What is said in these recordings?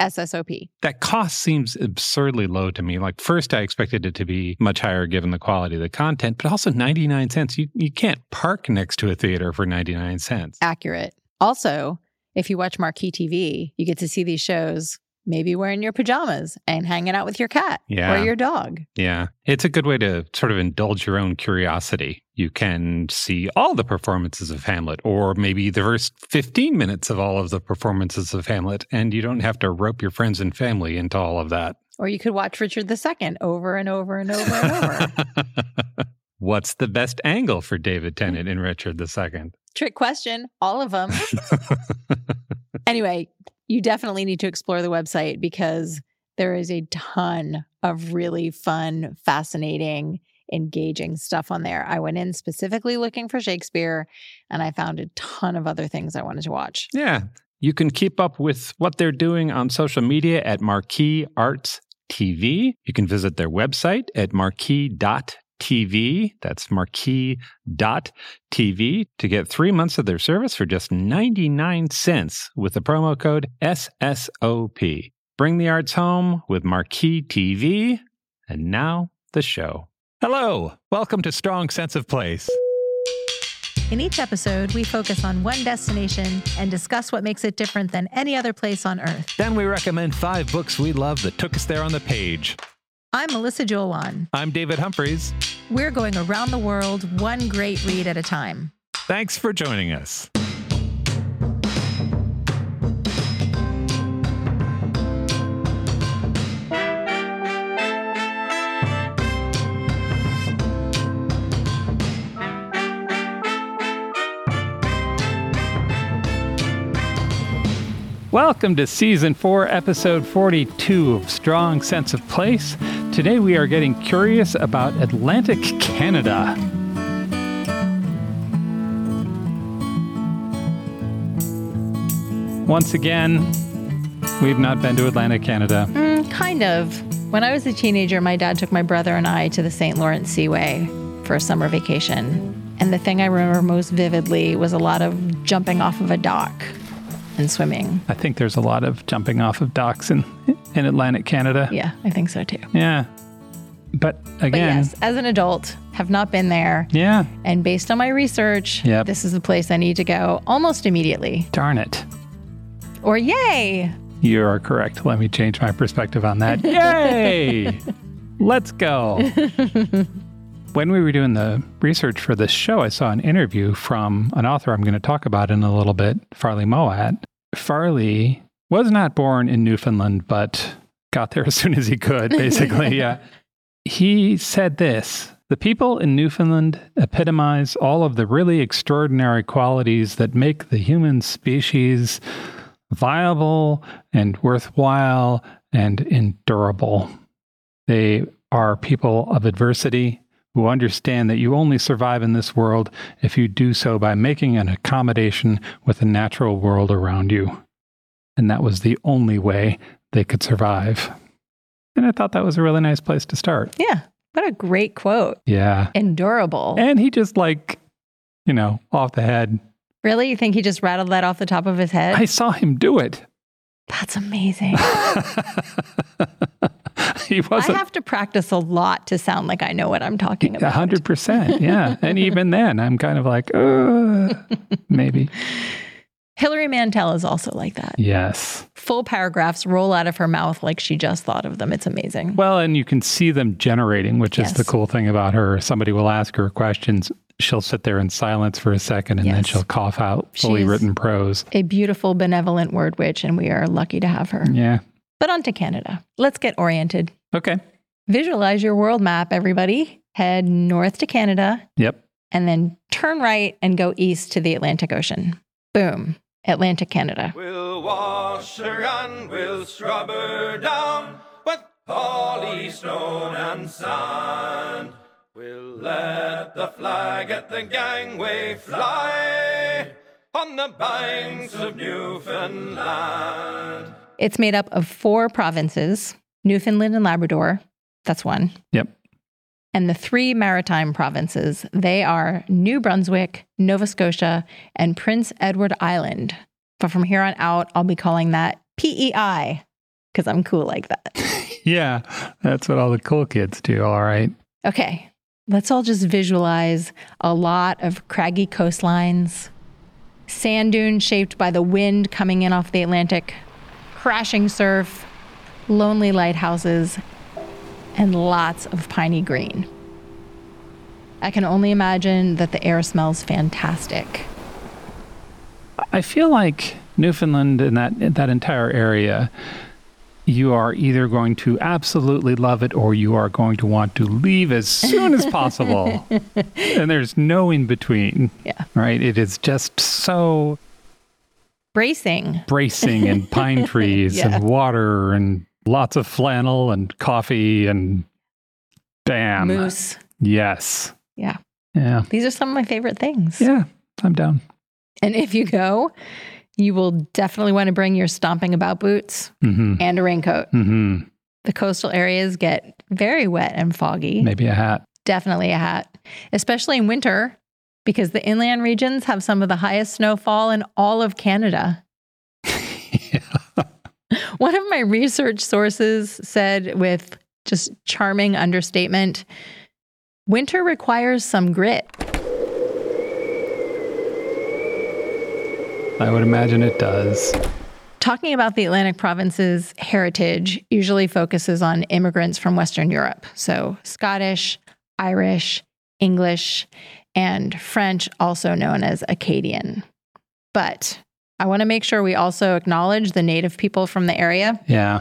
SSOP. That cost seems absurdly low to me. Like, first, I expected it to be much higher given the quality of the content, but also 99 cents. You, you can't park next to a theater for 99 cents. Accurate. Also, if you watch Marquee TV, you get to see these shows maybe wearing your pajamas and hanging out with your cat Yeah. or your dog. Yeah. It's a good way to sort of indulge your own curiosity. You can see all the performances of Hamlet, or maybe the first 15 minutes of all of the performances of Hamlet, and you don't have to rope your friends and family into all of that. Or you could watch Richard II over and over and over and over. What's the best angle for David Tennant in Richard II? Trick question, all of them. anyway, you definitely need to explore the website because there is a ton of really fun, fascinating, engaging stuff on there. I went in specifically looking for Shakespeare and I found a ton of other things I wanted to watch. Yeah. You can keep up with what they're doing on social media at Marquee Arts TV. You can visit their website at marquee.tv. That's marquee.tv to get three months of their service for just 99 cents with the promo code SSOP. Bring the arts home with Marquee TV. And now the show. Hello. Welcome to Strong Sense of Place. In each episode, we focus on one destination and discuss what makes it different than any other place on earth. Then we recommend five books we love that took us there on the page. I'm Melissa Joulwan. I'm David Humphreys. We're going around the world, one great read at a time. Thanks for joining us. Welcome to season four, episode 42 of Strong Sense of Place. Today we are getting curious about Atlantic Canada. Once again, we've not been to Atlantic Canada. Mm, kind of. When I was a teenager, my dad took my brother and I to the St. Lawrence Seaway for a summer vacation. And the thing I remember most vividly was a lot of jumping off of a dock and swimming. I think there's a lot of jumping off of docks in, in Atlantic Canada. Yeah, I think so too. Yeah. But But again, yes, as an adult, have not been there. yeah, And based on my research, Yep. this is the place I need to go almost immediately. darn it. Or yay! You are correct. Let me change my perspective on that. Yay! Let's go. when we were doing the research for this show, I saw an interview from an author I'm going to talk about in a little bit, Farley Mowat. Farley was not born in Newfoundland, but got there as soon as he could, basically. yeah. He said this The people in Newfoundland epitomize all of the really extraordinary qualities that make the human species viable and worthwhile and endurable. They are people of adversity who understand that you only survive in this world if you do so by making an accommodation with the natural world around you. And that was the only way they could survive. And I thought that was a really nice place to start. Yeah. What a great quote. Yeah. Endurable. And he just like, you know, off the head. Really? You think he just rattled that off the top of his head? I saw him do it. That's amazing. he wasn't. I have to practice a lot to sound like I know what I'm talking about. hundred percent, yeah. and even then, I'm kind of like, uh, maybe. Hilary Mantel is also like that. Yes. Full paragraphs roll out of her mouth like she just thought of them. It's amazing. Well, and you can see them generating, which is the cool thing about her. Somebody will ask her questions. She'll sit there in silence for a second and then she'll cough out fully She's- written prose. A beautiful, benevolent word witch, and we are lucky to have her. Yeah. But on to Canada. Let's get oriented. Okay. Visualize your world map, everybody. Head north to Canada Yep. and then turn right and go east to the Atlantic Ocean. Boom. Atlantic Canada. We'll wash her and we'll scrub her down with holystone and sand. We'll let the flag at the gangway fly on the banks of Newfoundland. It's made up of four provinces Newfoundland and Labrador. That's one. Yep. And the three maritime provinces, they are New Brunswick, Nova Scotia, and Prince Edward Island. But from here on out, I'll be calling that PEI because I'm cool like that. Yeah. That's what all the cool kids do. All right. Okay, let's all just visualize a lot of craggy coastlines, sand dunes shaped by the wind coming in off the Atlantic, crashing surf, lonely lighthouses, and lots of piney green. I can only imagine that the air smells fantastic. I feel like Newfoundland and that that entire area, you are either going to absolutely love it or you are going to want to leave as soon as possible. and there's no in between. Yeah. Right? It is just so Bracing. bracing and pine trees Yeah. and water and lots of flannel and coffee and bam. Moose. Yes. Yeah. Yeah. These are some of my favorite things. Yeah. I'm down. And if you go, you will definitely want to bring your stomping about boots hmm and a raincoat. hmm The coastal areas get very wet and foggy. Maybe a hat. Definitely a hat, especially in winter, because the inland regions have some of the highest snowfall in all of Canada. yeah. One of my research sources said, with just charming understatement, winter requires some grit. I would imagine it does. Talking about the Atlantic province's heritage usually focuses on immigrants from Western Europe. So, Scottish, Irish, English, and French, also known as Acadian. But I want to make sure we also acknowledge the native people from the area. Yeah.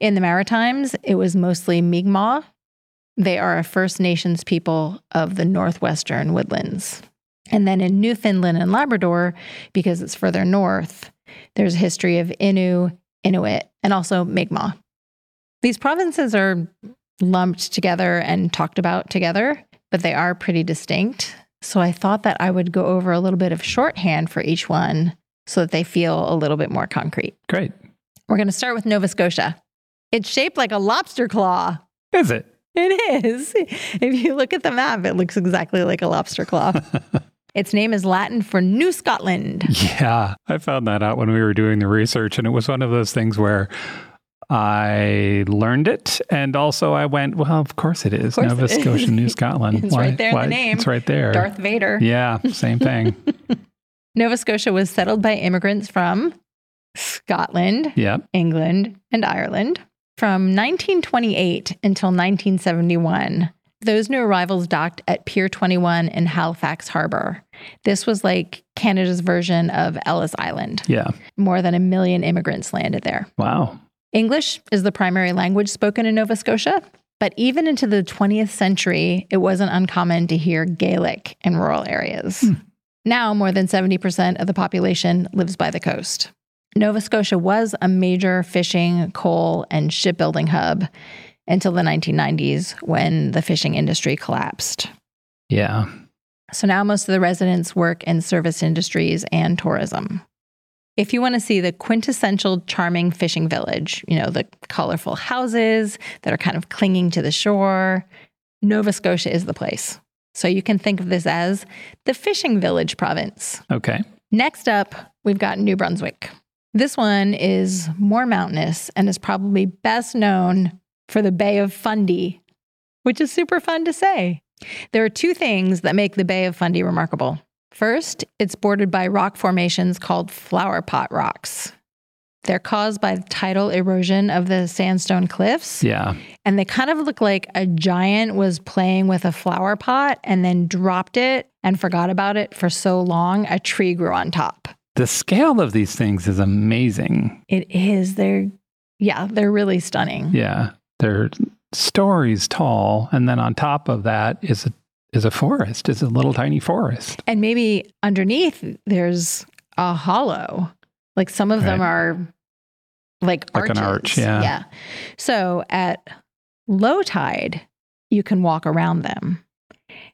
In the Maritimes, it was mostly Mi'kmaq. They are a First Nations people of the Northwestern woodlands. And then in Newfoundland and Labrador, because it's further north, there's a history of Innu, Inuit, and also Mi'kmaq. These provinces are lumped together and talked about together, but they are pretty distinct. So I thought that I would go over a little bit of shorthand for each one so that they feel a little bit more concrete. Great. We're going to start with Nova Scotia. It's shaped like a lobster claw. Is it? It is. If you look at the map, it looks exactly like a lobster claw. its name is Latin for New Scotland. Yeah. I found that out when we were doing the research, and it was one of those things where I learned it, and also I went, "Well, of course it is course Nova it is. Scotia, New Scotland. It's right there in the name. It's right there. Darth Vader. Yeah, same thing. Nova Scotia was settled by immigrants from Scotland, yep. England, and Ireland. From 1928 until 1971, those new arrivals docked at Pier 21 in Halifax Harbor. This was like Canada's version of Ellis Island. Yeah. More than a million immigrants landed there. Wow. English is the primary language spoken in Nova Scotia, but even into the 20th century, it wasn't uncommon to hear Gaelic in rural areas. Hmm. Now, more than 70% of the population lives by the coast. Nova Scotia was a major fishing, coal, and shipbuilding hub until the 1990s when the fishing industry collapsed. Yeah. So now most of the residents work in service industries and tourism. If you want to see the quintessential charming fishing village, you know, the colorful houses that are kind of clinging to the shore, Nova Scotia is the place. So you can think of this as the fishing village province. Okay. Next up, we've got New Brunswick. This one is more mountainous and is probably best known for the Bay of Fundy, which is super fun to say. There are two things that make the Bay of Fundy remarkable. First, it's bordered by rock formations called flower pot rocks. They're caused by the tidal erosion of the sandstone cliffs. Yeah. And they kind of look like a giant was playing with a flower pot and then dropped it and forgot about it for so long, a tree grew on top. The scale of these things is amazing. It is. They're, yeah, they're really stunning. Yeah. They're stories tall. And then on top of that is a is a forest, is a little tiny forest. And maybe underneath there's a hollow. Like some of them are like, Like an arch, yeah. Yeah. So at low tide, you can walk around them.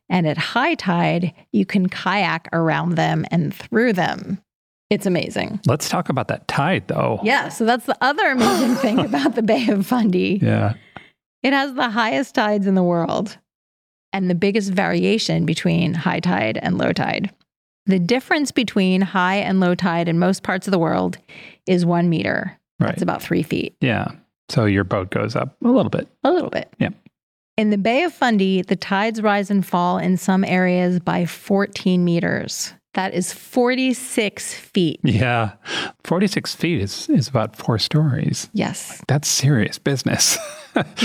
And at high tide, you can kayak around them and through them. It's amazing. Let's talk about that tide though. Yeah. So that's the other amazing thing about the Bay of Fundy. Yeah. It has the highest tides in the world and the biggest variation between high tide and low tide. The difference between high and low tide in most parts of the world is one meter. Right. That's about three feet, Yeah. So your boat goes up a little bit. a little bit. Yep. In the Bay of Fundy, the tides rise and fall in some areas by 14 meters. That is 46 feet. Yeah. 46 feet is, is about four stories. Yes. That's serious business.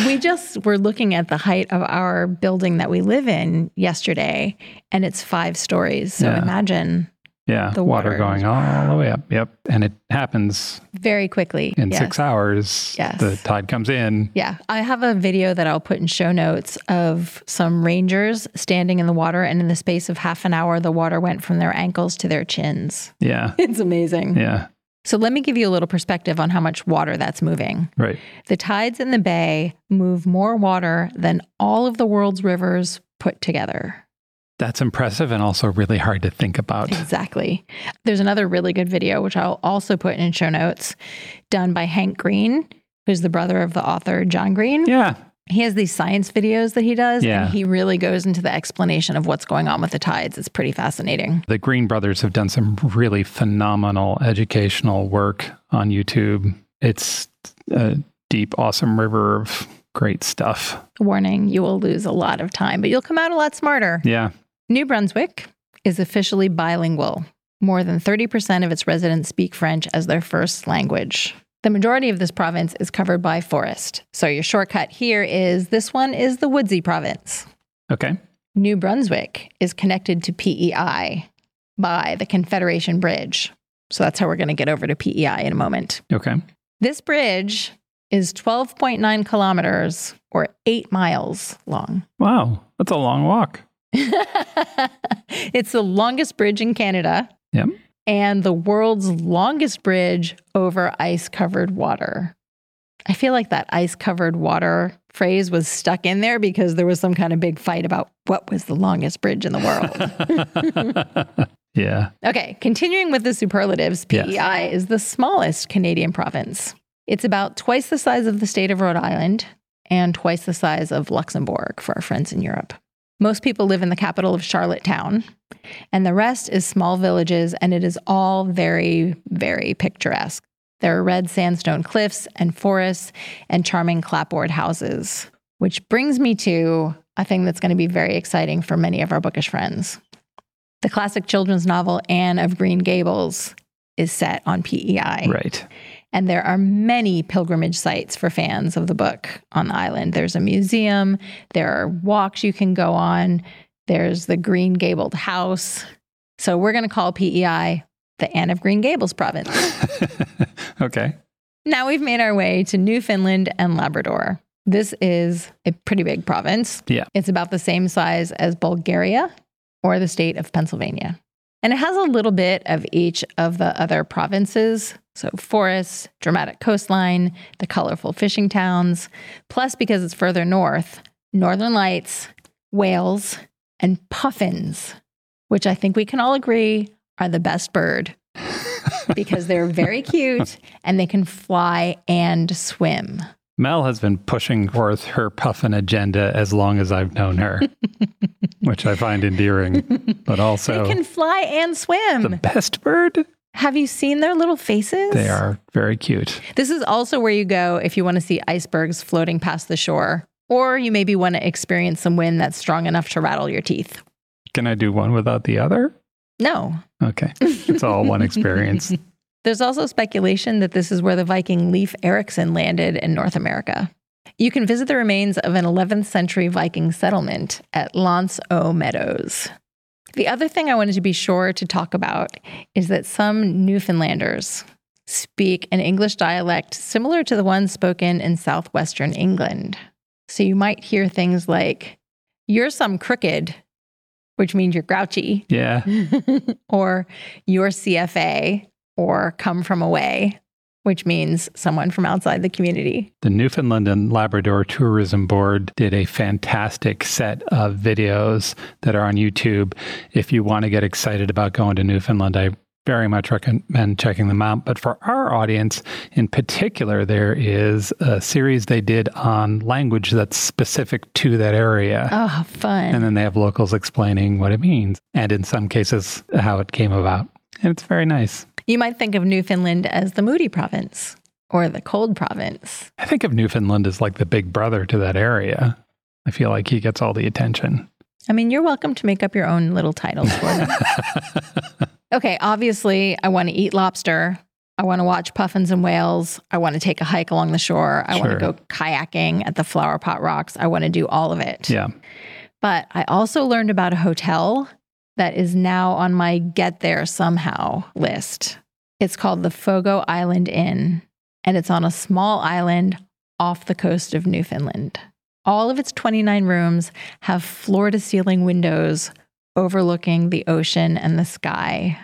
We just were looking at the height of our building that we live in yesterday, and it's five stories. So Yeah. imagine yeah. The water water. going all the way up. Yep. And it happens very quickly. in Yes. six hours. Yes. The tide comes in. Yeah, I have a video that I'll put in show notes of some rangers standing in the water, and in the space of half an hour, the water went from their ankles to their chins. Yeah. It's amazing. Yeah. So, let me give you a little perspective on how much water that's moving. Right. The tides in the bay move more water than all of the world's rivers put together. That's impressive and also really hard to think about. Exactly. There's another really good video, which I'll also put in show notes, done by Hank Green, who's the brother of the author John Green. Yeah. He has these science videos that he does, Yeah. and he really goes into the explanation of what's going on with the tides. It's pretty fascinating. The Green Brothers have done some really phenomenal educational work on YouTube. It's a deep, awesome river of great stuff. Warning, you will lose a lot of time, but you'll come out a lot smarter. Yeah. New Brunswick is officially bilingual. More than 30% of its residents speak French as their first language. The majority of this province is covered by forest. So your shortcut here is this one is the Woodsy province. Okay. New Brunswick is connected to PEI by the Confederation Bridge. So that's how we're going to get over to PEI in a moment. Okay. This bridge is 12.9 kilometers or eight miles long. Wow. That's a long walk. it's the longest bridge in Canada Yep. and the world's longest bridge over ice covered water. I feel like that ice covered water phrase was stuck in there because there was some kind of big fight about what was the longest bridge in the world. yeah. okay, continuing with the superlatives, Yes. PEI is the smallest Canadian province. It's about twice the size of the state of Rhode Island and twice the size of Luxembourg for our friends in Europe. Most people live in the capital of Charlottetown, and the rest is small villages, and it is all very, very picturesque. There are red sandstone cliffs and forests and charming clapboard houses, which brings me to a thing that's going to be very exciting for many of our bookish friends. The classic children's novel Anne of Green Gables is set on PEI. Right. And there are many pilgrimage sites for fans of the book on the island. There's a museum, there are walks you can go on, there's the Green Gabled house. So we're going to call PEI the Anne of Green Gables province. okay. now we've made our way to Newfoundland and Labrador. This is a pretty big province. Yeah. It's about the same size as Bulgaria or the state of Pennsylvania. And it has a little bit of each of the other provinces So, forests, dramatic coastline, the colorful fishing towns, plus because it's further north, northern lights, whales, and puffins, which I think we can all agree are the best bird because they're very cute and they can fly and swim. Mel has been pushing forth her puffin agenda as long as I've known her, which I find endearing, but also They can fly and swim. the best bird. Have you seen their little faces? They are very cute. This is also where you go if you want to see icebergs floating past the shore, or you maybe want to experience some wind that's strong enough to rattle your teeth. Can I do one without the other? No. Okay. It's all one experience. There's also speculation that this is where the Viking Leif Erikson landed in North America. You can visit the remains of an 11th century Viking settlement at L'Anse aux Meadows. The other thing I wanted to be sure to talk about is that some Newfoundlanders speak an English dialect similar to the one spoken in southwestern England. So you might hear things like, You're some crooked, which means you're grouchy, Yeah. or you're CFA, or come from away, which means someone from outside the community. The Newfoundland and Labrador Tourism Board did a fantastic set of videos that are on YouTube. If you want to get excited about going to Newfoundland, I very much recommend checking them out. But for our audience in particular, there is a series they did on language that's specific to that area. Oh, fun. And then they have locals explaining what it means, and in some cases, how it came about. And it's very nice. You might think of Newfoundland as the moody province or the cold province. I think of Newfoundland as like the big brother to that area. I feel like he gets all the attention. I mean, you're welcome to make up your own little titles for them. okay, obviously, I want to eat lobster. I want to watch puffins and whales. I want to take a hike along the shore. I want to go kayaking at the Flower Pot Rocks. I want to do all of it. Yeah. But I also learned about a hotel that is now on my get there somehow list. It's called the Fogo Island Inn, and it's on a small island off the coast of Newfoundland. All of its 29 rooms have floor to ceiling windows overlooking the ocean and the sky.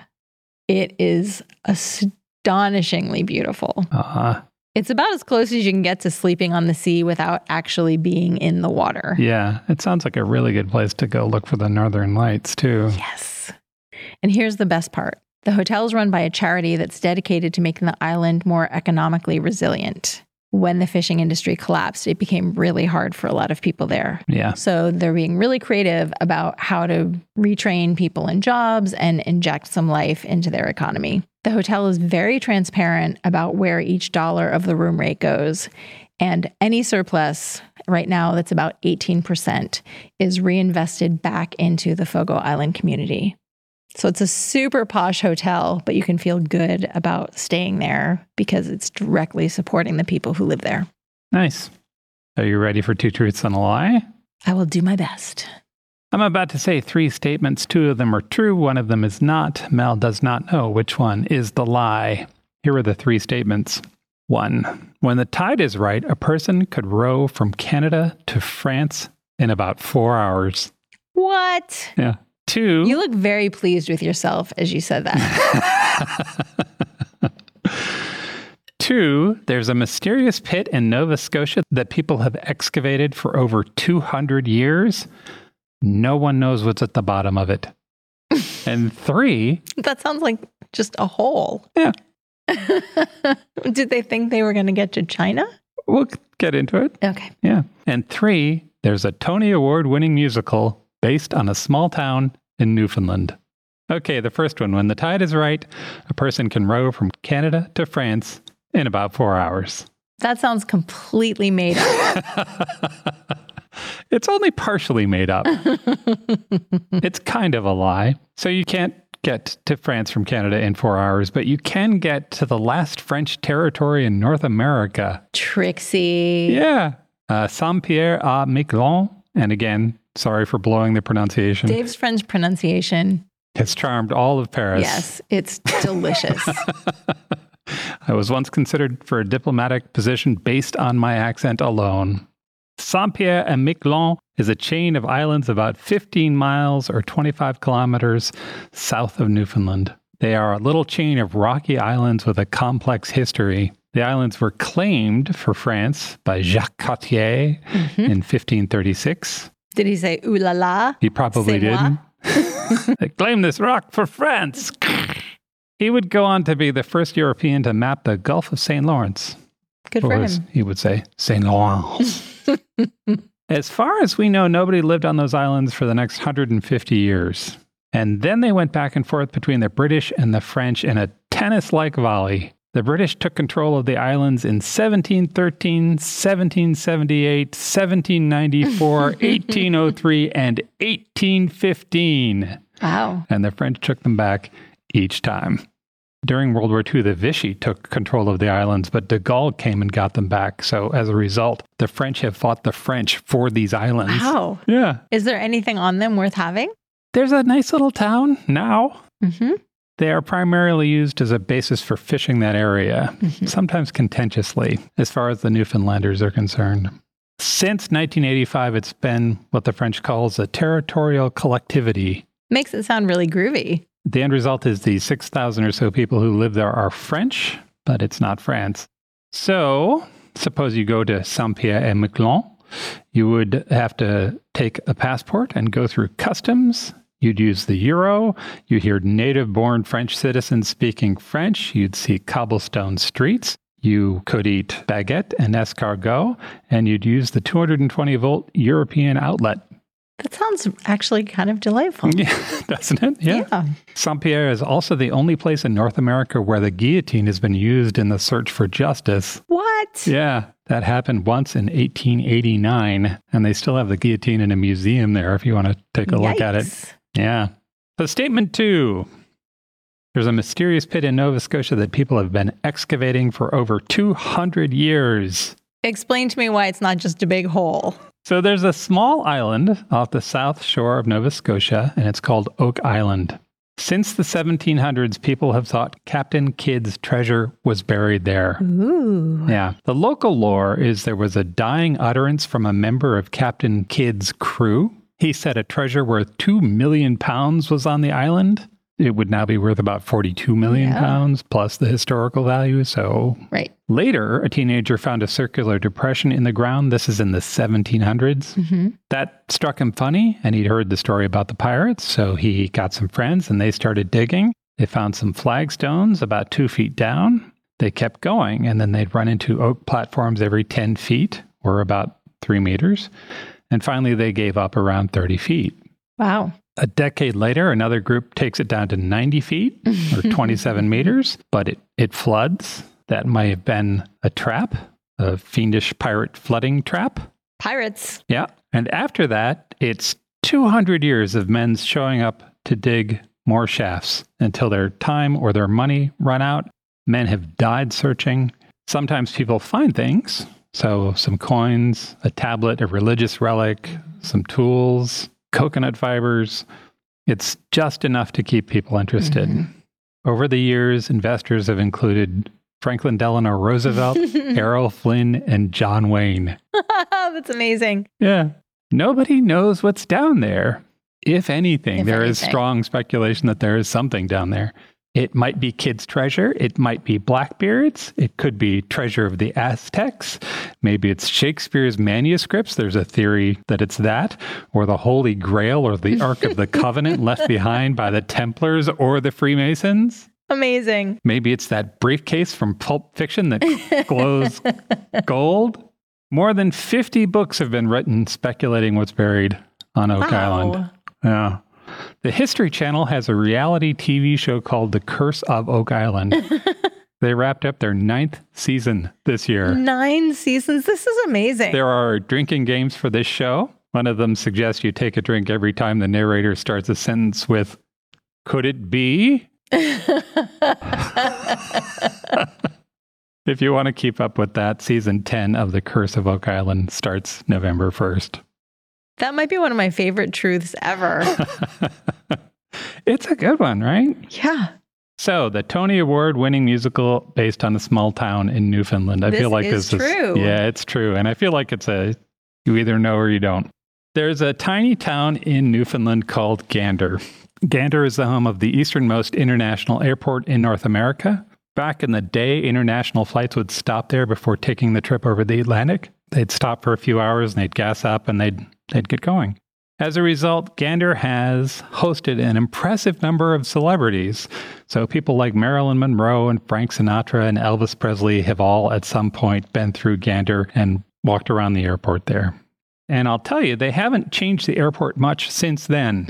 It is astonishingly beautiful. Uh, It's about as close as you can get to sleeping on the sea without actually being in the water. yeah. It sounds like a really good place to go look for the northern lights, too. Yes. And here's the best part the hotel is run by a charity that's dedicated to making the island more economically resilient. When the fishing industry collapsed, it became really hard for a lot of people there. Yeah. So they're being really creative about how to retrain people in jobs and inject some life into their economy. The hotel is very transparent about where each dollar of the room rate goes. And any surplus right now, that's about 18%, is reinvested back into the Fogo Island community. So it's a super posh hotel, but you can feel good about staying there because it's directly supporting the people who live there. Nice. Are you ready for two truths and a lie? I will do my best. I'm about to say three statements. Two of them are true, one of them is not. Mel does not know which one is the lie. Here are the three statements. One, when the tide is right, a person could row from Canada to France in about four hours. What? Yeah. Two, You look very pleased with yourself as you said that. Two, there's a mysterious pit in Nova Scotia that people have excavated for over 200 years. No one knows what's at the bottom of it. and three, that sounds like just a hole. Yeah. Did they think they were going to get to China? we'll get into it. Okay. Yeah. And three, there's a Tony Award winning musical based on a small town in Newfoundland. Okay, the first one. When the tide is right, a person can row from Canada to France in about four hours. That sounds completely made up. It's only partially made up. it's kind of a lie. So you can't get to France from Canada in four hours, but you can get to the last French territory in North America. Trixie. Yeah. Uh, Saint Pierre à Miquelon. And again, sorry for blowing the pronunciation. Dave's French pronunciation. Has charmed all of Paris. Yes, it's delicious. I was once considered for a diplomatic position based on my accent alone. Saint Pierre and Miquelon is a chain of islands about 15 miles or 25 kilometers south of Newfoundland. They are a little chain of rocky islands with a complex history. The islands were claimed for France by Jacques Cartier mm-hmm. in 1536. Did he say ooh la la? He probably C'est moi. did. they claim this rock for France. he would go on to be the first European to map the Gulf of St. Lawrence. Good for Or as him. he would say, St. Lawrence. as far as we know, nobody lived on those islands for the next 150 years. And then they went back and forth between the British and the French in a tennis like volley. The British took control of the islands in 1713, 1778, 1794, 1803, and 1815 Wow. and the French took them back each time. During World War II, the Vichy took control of the islands, but de Gaulle came and got them back. So as a result, the French have fought the French for these islands. Wow. Yeah. Is there anything on them worth having? There's a nice little town now. Mm-hmm. They are primarily used as a basis for fishing that area, Mhm. sometimes contentiously, as far as the Newfoundlanders are concerned. Since 1985, it's been what the French calls a territorial collectivity. Makes it sound really groovy. The end result is the 6,000 or so people who live there are French, but it's not France. So, suppose you go to Saint Pierre et Miquelon, you would have to take a passport and go through customs. You'd use the euro. You'd hear native born French citizens speaking French. You'd see cobblestone streets. You could eat baguette and escargot, and you'd use the 220 volt European outlet. That sounds actually kind of delightful. Yeah, doesn't it? Yeah. Saint Pierre is also the only place in North America where the guillotine has been used in the search for justice. What? Yeah, that happened once in 1889, and they still have the guillotine in a museum there if you want to take a look at it. Yeah. So, statement two there's a mysterious pit in Nova Scotia that people have been excavating for over 200 years. Explain to me why it's not just a big hole. So, there's a small island off the south shore of Nova Scotia, and it's called Oak Island. Since the 1700s, people have thought Captain Kidd's treasure was buried there. Ooh. Yeah. The local lore is there was a dying utterance from a member of Captain Kidd's crew. He said a treasure worth 2 million pounds was on the island. It would now be worth about 42 million Yeah. pounds plus the historical value. So Right. later, a teenager found a circular depression in the ground. This is in the 1700s. Mm-hmm. That struck him funny, and he'd heard the story about the pirates. So he got some friends and they started digging. They found some flagstones about two feet down. They kept going, and then they'd run into oak platforms every 10 feet, or about three meters. And finally, they gave up around 30 feet. Wow. A decade later, another group takes it down to 90 feet or 27 meters, but it, it floods. That might have been a trap, a fiendish pirate flooding trap. Pirates. Yeah. And after that, it's 200 years of men showing up to dig more shafts until their time or their money run out. Men have died searching. Sometimes people find things. So, some coins, a tablet, a religious relic, some tools, coconut fibers. It's just enough to keep people interested. Mhm. Over the years, investors have included Franklin Delano Roosevelt, Errol Flynn, and John Wayne. That's amazing. Yeah. Nobody knows what's down there. If anything, If there is anything. strong speculation that there is something down there. It might be Kidd's treasure. It might be Blackbeard's. It could be treasure of the Aztecs. Maybe it's Shakespeare's manuscripts. There's a theory that it's that, or the Holy Grail, or the Ark of the Covenant left behind by the Templars or the Freemasons. Amazing. Maybe it's that briefcase from Pulp Fiction that glows gold. More than 50 books have been written speculating what's buried on Oak Island. Yeah. The History Channel has a reality TV show called The Curse of Oak Island. they wrapped up their ninth season this year. Nine seasons. This is amazing. There are drinking games for this show. One of them suggests you take a drink every time the narrator starts a sentence with, Could it be? If you want to keep up with that, season 10 of The Curse of Oak Island starts November 1st. That might be one of my favorite truths ever. it's a good one, right? yeah. So, the Tony Award winning musical based on a small town in Newfoundland. I This feel like this is this true. is Yeah, it's true. And I feel like it's a you either know or you don't. There's a tiny town in Newfoundland called Gander. Gander is the home of the easternmost international airport in North America. Back in the day, international flights would stop there before taking the trip over the Atlantic. They'd stop for a few hours and they'd gas up and they'd, they'd get going. As a result, Gander has hosted an impressive number of celebrities. So people like Marilyn Monroe and Frank Sinatra and Elvis Presley have all at some point been through Gander and walked around the airport there. And I'll tell you, they haven't changed the airport much since then.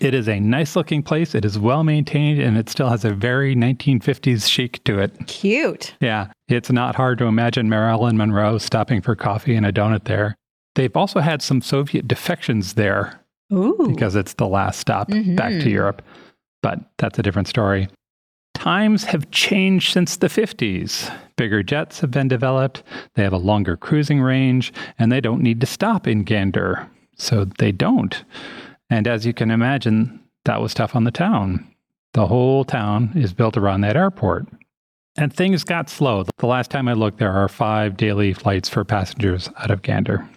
it is a nice looking place. It is well maintained and it still has a very 1950s chic to it. Cute. Yeah, it's not hard to imagine Marilyn Monroe stopping for coffee and a donut there. They've also had some Soviet defections there Ooh. because it's the last stop back to Mhm. Europe. But that's a different story. Times have changed since the 50s. Bigger jets have been developed, they have a longer cruising range, and they don't need to stop in Gander. So they don't. And as you can imagine, that was tough on the town. The whole town is built around that airport. And things got slow. The last time I looked, there are five daily flights for passengers out of Gander.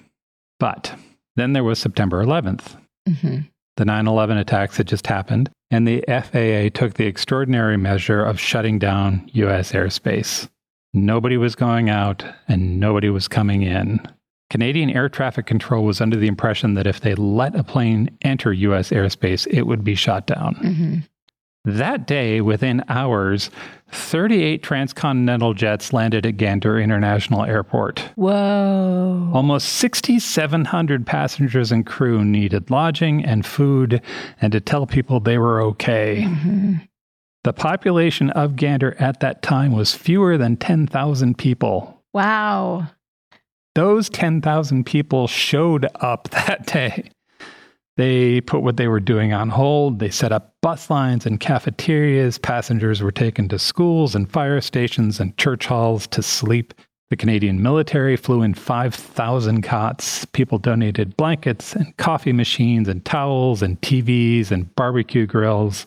But then there was September 11th. Mhm. The 9 11 attacks had just happened, and the FAA took the extraordinary measure of shutting down U.S. airspace. Nobody was going out and nobody was coming in. Canadian air traffic control was under the impression that if they let a plane enter U.S. airspace, it would be shot down. Mhm. That day, within hours, 38 transcontinental jets landed at Gander International Airport. Whoa. Almost 6,700 passengers and crew needed lodging and food and to tell people they were okay. Mhm. The population of Gander at that time was fewer than 10,000 people. Wow. Those 10,000 people showed up that day. They put what they were doing on hold. They set up bus lines and cafeterias. Passengers were taken to schools and fire stations and church halls to sleep. The Canadian military flew in 5,000 cots. People donated blankets and coffee machines and towels and TVs and barbecue grills.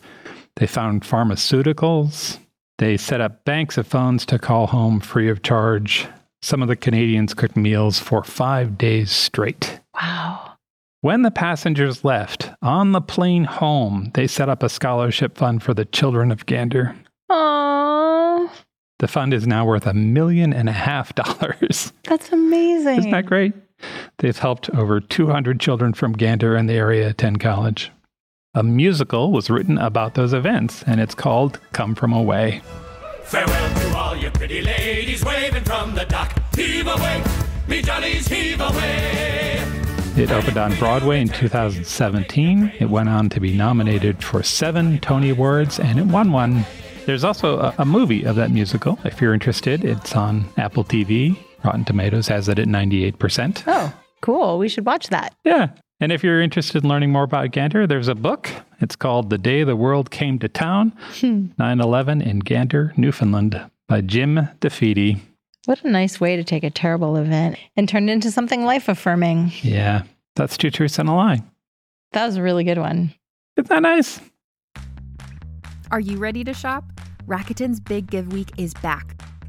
They found pharmaceuticals. They set up banks of phones to call home free of charge. Some of the Canadians cooked meals for five days straight. Wow. When the passengers left on the plane home, they set up a scholarship fund for the children of Gander. Oh, The fund is now worth a million and a half dollars. that's amazing. Isn't that great? They've helped over 200 children from Gander and the area attend college. A musical was written about those events, and it's called Come From Away. Farewell to all you pretty ladies waving from the dock. Heave away, me jollies, heave away. It opened on Broadway in 2017. It went on to be nominated for seven Tony Awards, and it won one. There's also a, a movie of that musical. If you're interested, it's on Apple TV. Rotten Tomatoes has it at 98%. Oh, cool. We should watch that. Yeah. And if you're interested in learning more about Gander, there's a book. It's called The Day the World Came to Town hmm. 9 11 in Gander, Newfoundland by Jim DeFede. What a nice way to take a terrible event and turn it into something life affirming. Yeah, that's two truths and a lie. That was a really good one. Isn't that nice? Are you ready to shop? Rakuten's Big Give Week is back.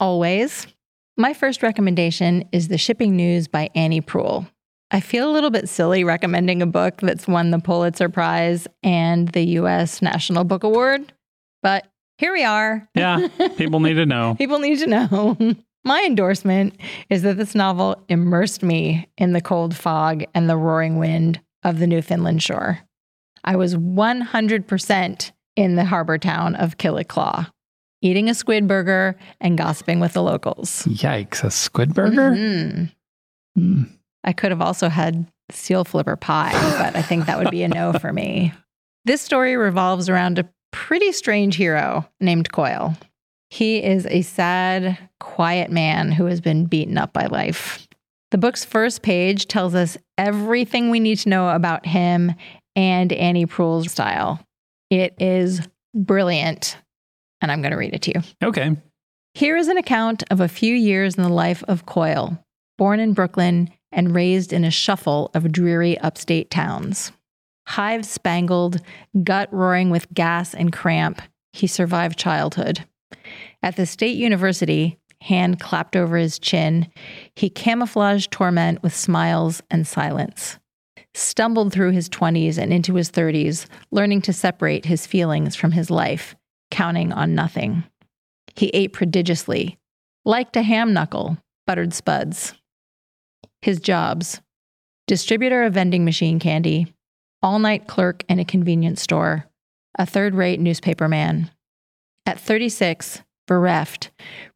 Always. My first recommendation is The Shipping News by Annie Proulx. I feel a little bit silly recommending a book that's won the Pulitzer Prize and the US National Book Award, but here we are. Yeah, people need to know. People need to know. My endorsement is that this novel immersed me in the cold fog and the roaring wind of the Newfoundland shore. I was 100% in the harbor town of Killick-Claw, eating a squid burger and gossiping with the locals. Yikes, a squid burger? Mhm. Mm. I could have also had seal flipper pie, but I think that would be a no for me. This story revolves around a pretty strange hero named Quoyle. He is a sad, quiet man who has been beaten up by life. The book's first page tells us everything we need to know about him and Annie Proulx's style. It is brilliant, and I'm going to read it to you. Okay. Here is an account of a few years in the life of Quoyle, born in Brooklyn and raised in a shuffle of dreary upstate towns. Hive spangled, gut roaring with gas and cramp, he survived childhood. At the state university, hand clapped over his chin, he camouflaged torment with smiles and silence. Stumbled through his 20s and into his 30s, learning to separate his feelings from his life, counting on nothing. He ate prodigiously, liked a ham knuckle, buttered spuds. His jobs distributor of vending machine candy, all night clerk in a convenience store, a third rate newspaper man. At 36, bereft,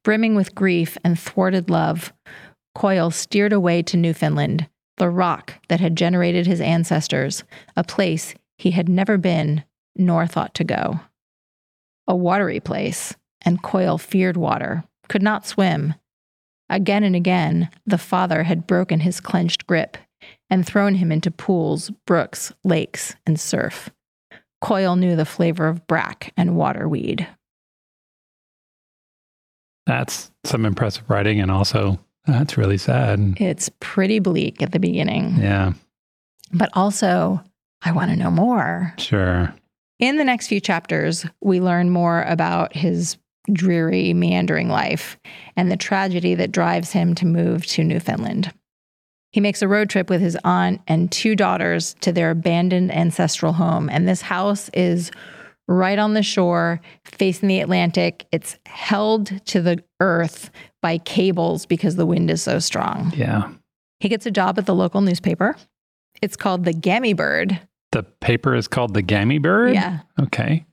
brimming with grief and thwarted love, Quoyle steered away to Newfoundland, the rock that had generated his ancestors, a place he had never been nor thought to go. A watery place, and Quoyle feared water, could not swim. Again and again, the father had broken his clenched grip and thrown him into pools, brooks, lakes, and surf. Quoyle knew the flavor of brack and waterweed. That's some impressive writing, and also that's really sad. It's pretty bleak at the beginning, Yeah, but also, I want to know more. sure. In the next few chapters, we learn more about his dreary, meandering life and the tragedy that drives him to move to Newfoundland. He makes a road trip with his aunt and two daughters to their abandoned ancestral home. And this house is right on the shore, facing the Atlantic. It's held to the earth by cables because the wind is so strong. Yeah. He gets a job at the local newspaper. It's called the Gammy Bird. The paper is called the Gammy Bird? Yeah. Okay.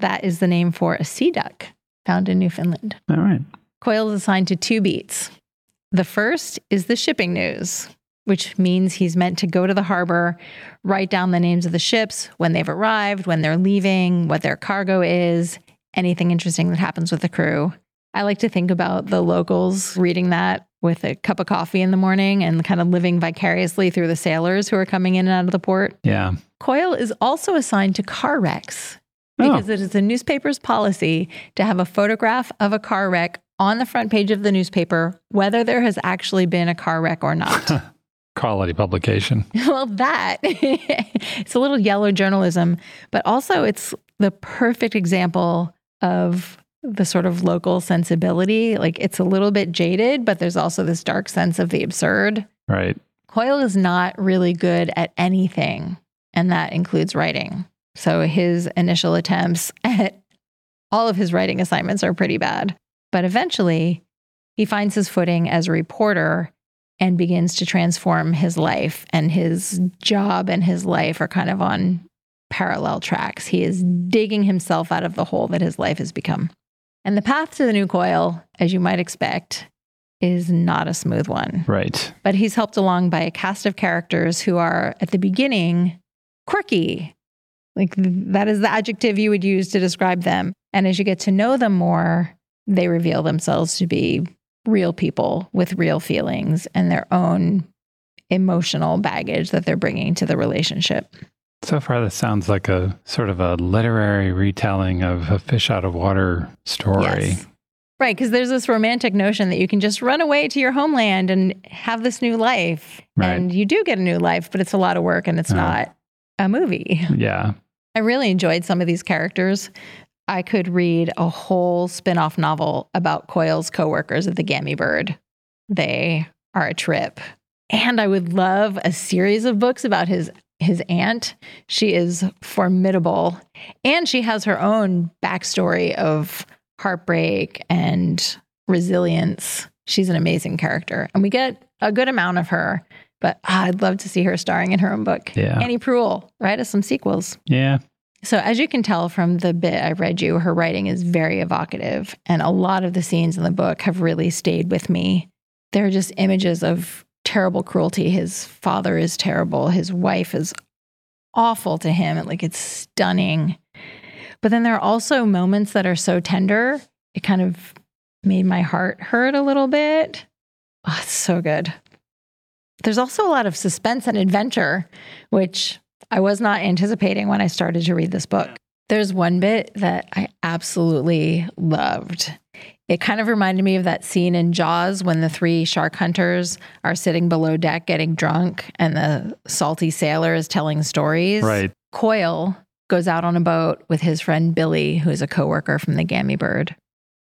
That is the name for a sea duck found in Newfoundland. All right. Quoyle is assigned to two beats. The first is the shipping news, which means he's meant to go to the harbor, write down the names of the ships, when they've arrived, when they're leaving, what their cargo is, anything interesting that happens with the crew. I like to think about the locals reading that with a cup of coffee in the morning and kind of living vicariously through the sailors who are coming in and out of the port. Yeah. Quoyle is also assigned to car wrecks Oh. because it is the newspaper's policy to have a photograph of a car wreck on the front page of the newspaper, whether there has actually been a car wreck or not. Quality publication. well, that it's a little yellow journalism, but also it's the perfect example of the sort of local sensibility. Like it's a little bit jaded, but there's also this dark sense of the absurd. Right. Quoyle is not really good at anything, and that includes writing. So his initial attempts at all of his writing assignments are pretty bad. But eventually, he finds his footing as a reporter and begins to transform his life. And his job and his life are kind of on parallel tracks. He is digging himself out of the hole that his life has become. And the path to the new Quoyle, as you might expect, is not a smooth one Right. but he's helped along by a cast of characters who are at the beginning quirky. Like that is the adjective you would use to describe them. And as you get to know them more, they reveal themselves to be real people with real feelings and their own emotional baggage that they're bringing to the relationship. So far, this sounds like a sort of a literary retelling of a fish out of water story. Yes. Right, because there's this romantic notion that you can just run away to your homeland and have this new life. Right. And you do get a new life, but it's a lot of work and it's Oh. not a movie. Yeah. I really enjoyed some of these characters. I could read a whole spin off novel about Quoyle's coworkers at the Gammy Bird. They are a trip. And I would love a series of books about his his aunt. She is formidable. And she has her own backstory of heartbreak and resilience. She's an amazing character. And we get a good amount of her, but ah, I'd love to see her starring in her own book. Yeah. Annie Proulx, write us some sequels. Yeah. So, as you can tell from the bit I read you, her writing is very evocative. And a lot of the scenes in the book have really stayed with me. They're just images of terrible cruelty. His father is terrible. His wife is awful to him. Like, it's stunning. But then there are also moments that are so tender, it kind of made my heart hurt a little bit. Oh, it's so good. There's also a lot of suspense and adventure, which I was not anticipating when I started to read this book. There's one bit that I absolutely loved. It kind of reminded me of that scene in Jaws when the three shark hunters are sitting below deck getting drunk and the salty sailor is telling stories. Right. Quoyle goes out on a boat with his friend Billy, who is a coworker from the Gammy Bird.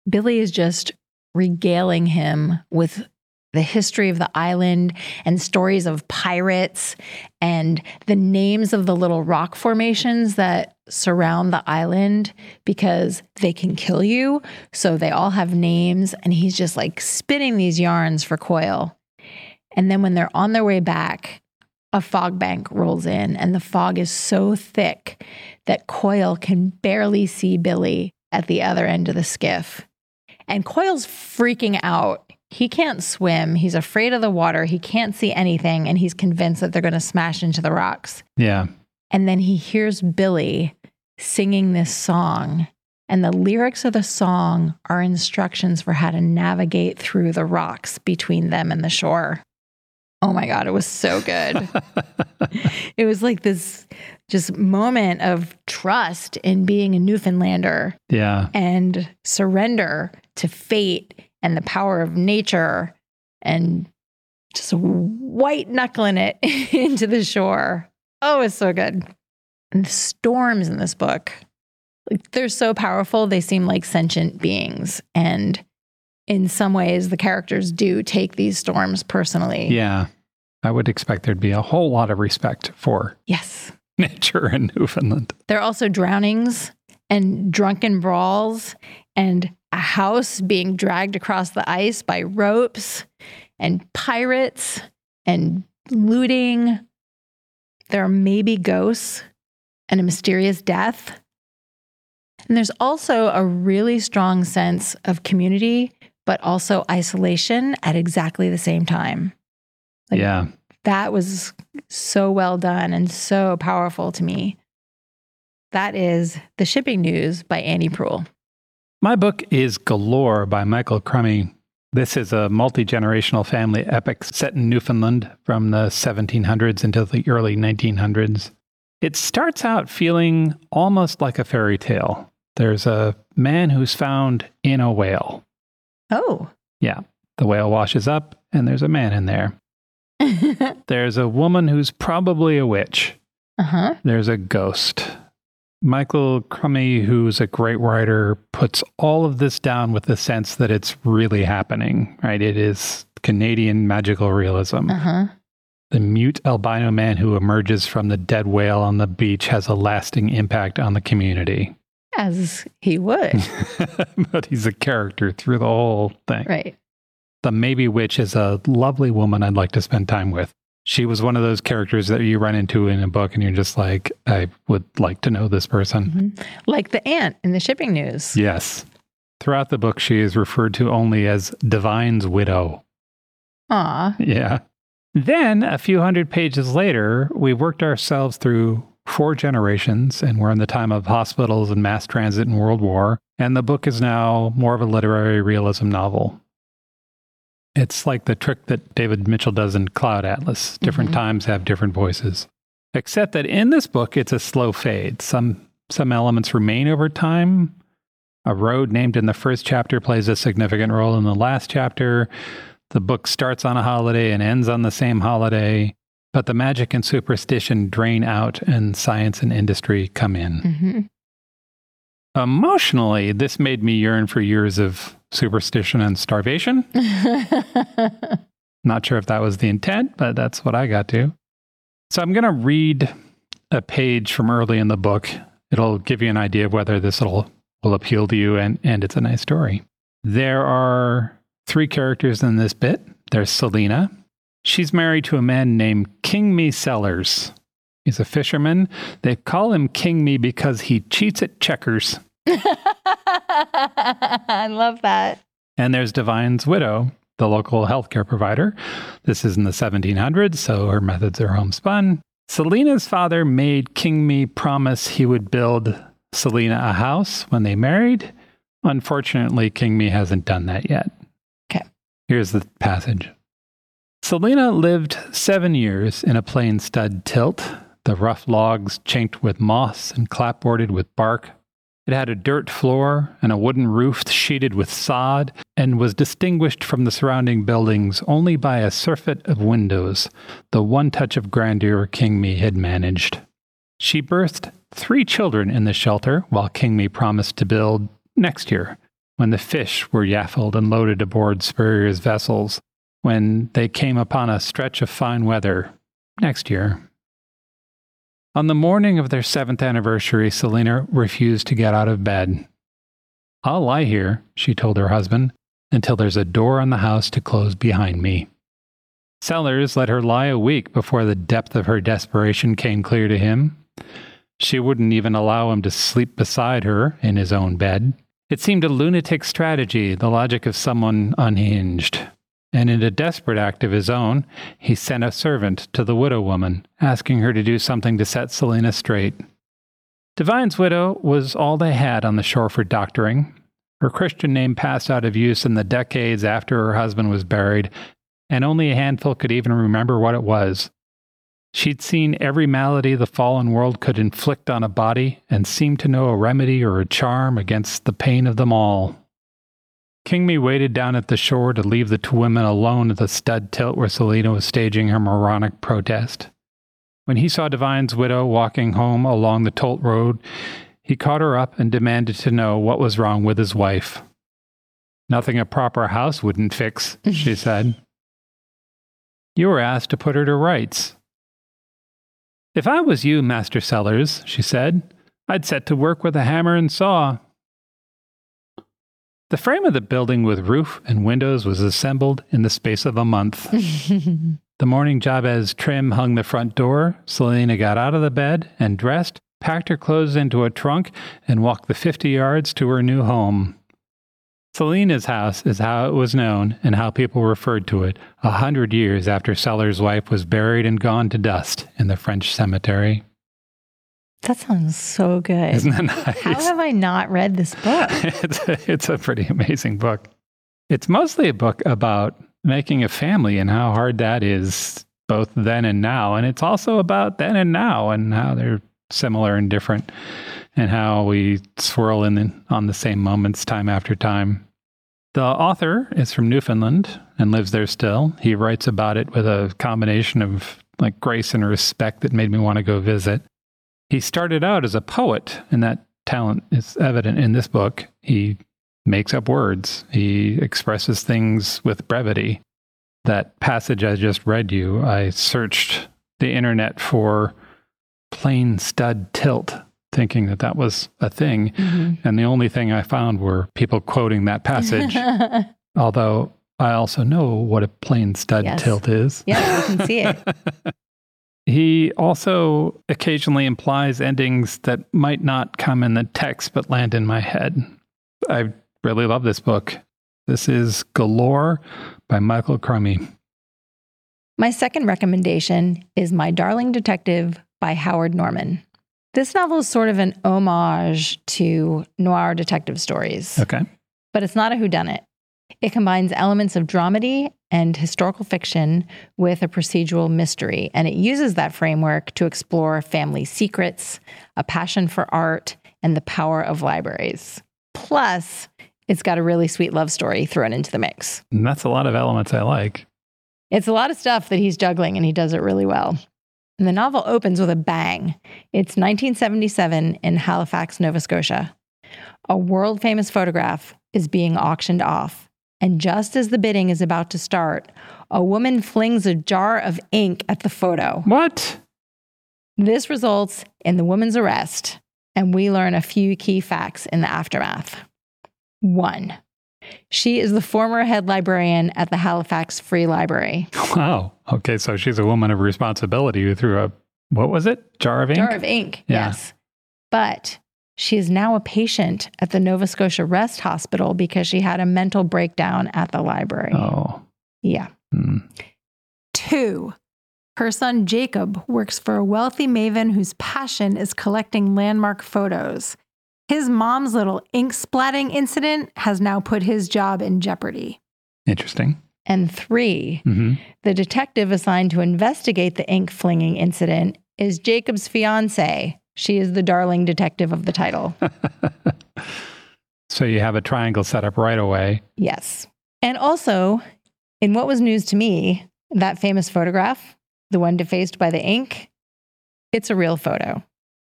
Billy is just regaling him with the history of the island and stories of pirates and the names of the little rock formations that surround the island because they can kill you. So they all have names. And he's just like spinning these yarns for Quoyle. And then when they're on their way back, a fog bank rolls in, and the fog is so thick that Quoyle can barely see Billy at the other end of the skiff. And Quoyle's freaking out. He can't swim. He's afraid of the water. He can't see anything. And he's convinced that they're going to smash into the rocks. Yeah. And then he hears Billy singing this song. And the lyrics of the song are instructions for how to navigate through the rocks between them and the shore. Oh my God, it was so good. it was like this just moment of trust in being a Newfoundlander Yeah. and surrender to fate and the power of nature and just white knuckling it into the shore. Oh, it's so good. And the storms in this book, like, they're so powerful, they seem like sentient beings. And in some ways, the characters do take these storms personally. Yeah. I would expect there'd be a whole lot of respect for Yes. nature in Newfoundland. There are also drownings and drunken brawls and a house being dragged across the ice by ropes and pirates and looting. There are maybe ghosts and a mysterious death. And there's also a really strong sense of community, but also isolation at exactly the same time. Like- yeah. That was so well done and so powerful to me. That is The Shipping News by Annie Proulx. My book is Galore by Michael Crummey. This is a multi generational family epic set in Newfoundland from the 1700s until the early 1900s. It starts out feeling almost like a fairy tale. There's a man who's found in a whale. Oh. Yeah, the whale washes up, and there's a man in there. There's a woman who's probably a witch. Uh huh. There's a ghost. Michael Crummey, who's a great writer, puts all of this down with the sense that it's really happening, right? It is Canadian magical realism. Uh huh. The mute albino man who emerges from the dead whale on the beach has a lasting impact on the community. As he would. but he's a character through the whole thing. right. The maybe witch is a lovely woman I'd like to spend time with. She was one of those characters that you run into in a book and you're just like, I would like to know this person. Mhm. Like the aunt in the shipping news. Yes. Throughout the book, she is referred to only as Divine's widow. Aw. Yeah. Then, a few hundred pages later, we worked ourselves through four generations, and we're in the time of hospitals and mass transit and World War. And the book is now more of a literary realism novel. It's like the trick that David Mitchell does in Cloud Atlas. Different Mhm. times have different voices. Except that in this book, it's a slow fade. Some some elements remain over time. A road named in the first chapter plays a significant role in the last chapter. The book starts on a holiday and ends on the same holiday, but the magic and superstition drain out and science and industry come in. hmm Emotionally, this made me yearn for years of superstition and starvation. Not sure if that was the intent, but that's what I got to. So I'm going to read a page from early in the book. It'll give you an idea of whether this will, will appeal to you, and, and it's a nice story. There are three characters in this bit. There's Selina. She's married to a man named King Me Sellers. He's a fisherman. They call him King Me because he cheats at checkers. I love that. And there's Divine's widow, the local healthcare provider. This is in the 1700s, so her methods are homespun. Selina's father made King Me promise he would build Selina a house when they married. Unfortunately, King Me hasn't done that yet. Okay. Here's the passage. Selina lived seven years in a plain stud tilt, the rough logs chinked with moss and clapboarded with bark it had a dirt floor and a wooden roof sheeted with sod, and was distinguished from the surrounding buildings only by a surfeit of windows, the one touch of grandeur King Me had managed. She birthed three children in the shelter, while King Me promised to build next year, when the fish were yaffled and loaded aboard Spurrier's vessels, when they came upon a stretch of fine weather next year. On the morning of their seventh anniversary, Selina refused to get out of bed. I'll lie here, she told her husband, until there's a door on the house to close behind me. Sellers let her lie a week before the depth of her desperation came clear to him. She wouldn't even allow him to sleep beside her in his own bed. It seemed a lunatic strategy, the logic of someone unhinged and in a desperate act of his own, he sent a servant to the widow woman, asking her to do something to set Selina straight. Divine's widow was all they had on the shore for doctoring. Her Christian name passed out of use in the decades after her husband was buried, and only a handful could even remember what it was. She'd seen every malady the fallen world could inflict on a body and seemed to know a remedy or a charm against the pain of them all. King Me waited down at the shore to leave the two women alone at the stud tilt where Selina was staging her moronic protest. When he saw Divine's widow walking home along the Tolt Road, he caught her up and demanded to know what was wrong with his wife. Nothing a proper house wouldn't fix, she said. You were asked to put her to rights. If I was you, Master Sellers, she said, I'd set to work with a hammer and saw. The frame of the building with roof and windows was assembled in the space of a month. the morning Jabez Trim hung the front door, Selina got out of the bed and dressed, packed her clothes into a trunk, and walked the 50 yards to her new home. Selina's house is how it was known and how people referred to it a hundred years after Seller's wife was buried and gone to dust in the French cemetery. That sounds so good. Isn't that nice? How have I not read this book? it's, a, it's a pretty amazing book. It's mostly a book about making a family and how hard that is, both then and now. And it's also about then and now and how they're similar and different and how we swirl in the, on the same moments time after time. The author is from Newfoundland and lives there still. He writes about it with a combination of like grace and respect that made me want to go visit. He started out as a poet, and that talent is evident in this book. He makes up words, he expresses things with brevity. That passage I just read you, I searched the internet for plain stud tilt, thinking that that was a thing. Mm-hmm. And the only thing I found were people quoting that passage. Although I also know what a plain stud yes. tilt is. Yeah, you can see it. He also occasionally implies endings that might not come in the text but land in my head. I really love this book. This is Galore by Michael Crummey. My second recommendation is My Darling Detective by Howard Norman. This novel is sort of an homage to noir detective stories. Okay. But it's not a whodunit. It combines elements of dramedy and historical fiction with a procedural mystery, and it uses that framework to explore family secrets, a passion for art, and the power of libraries. Plus, it's got a really sweet love story thrown into the mix. And that's a lot of elements I like. It's a lot of stuff that he's juggling, and he does it really well. And the novel opens with a bang. It's 1977 in Halifax, Nova Scotia. A world famous photograph is being auctioned off and just as the bidding is about to start, a woman flings a jar of ink at the photo. What? This results in the woman's arrest, and we learn a few key facts in the aftermath. One, she is the former head librarian at the Halifax Free Library. Wow. Okay, so she's a woman of responsibility who threw a What was it? Jar of ink? jar of ink. Yeah. Yes. But she is now a patient at the Nova Scotia Rest Hospital because she had a mental breakdown at the library. oh. Yeah. Hmm. Two, her son Jacob works for a wealthy maven whose passion is collecting landmark photos. His mom's little ink splatting incident has now put his job in jeopardy. Interesting. And three, hmm the detective assigned to investigate the ink flinging incident is Jacob's fiance. She is the darling detective of the title. so you have a triangle set up right away. Yes. And also, in what was news to me, that famous photograph, the one defaced by the ink, it's a real photo.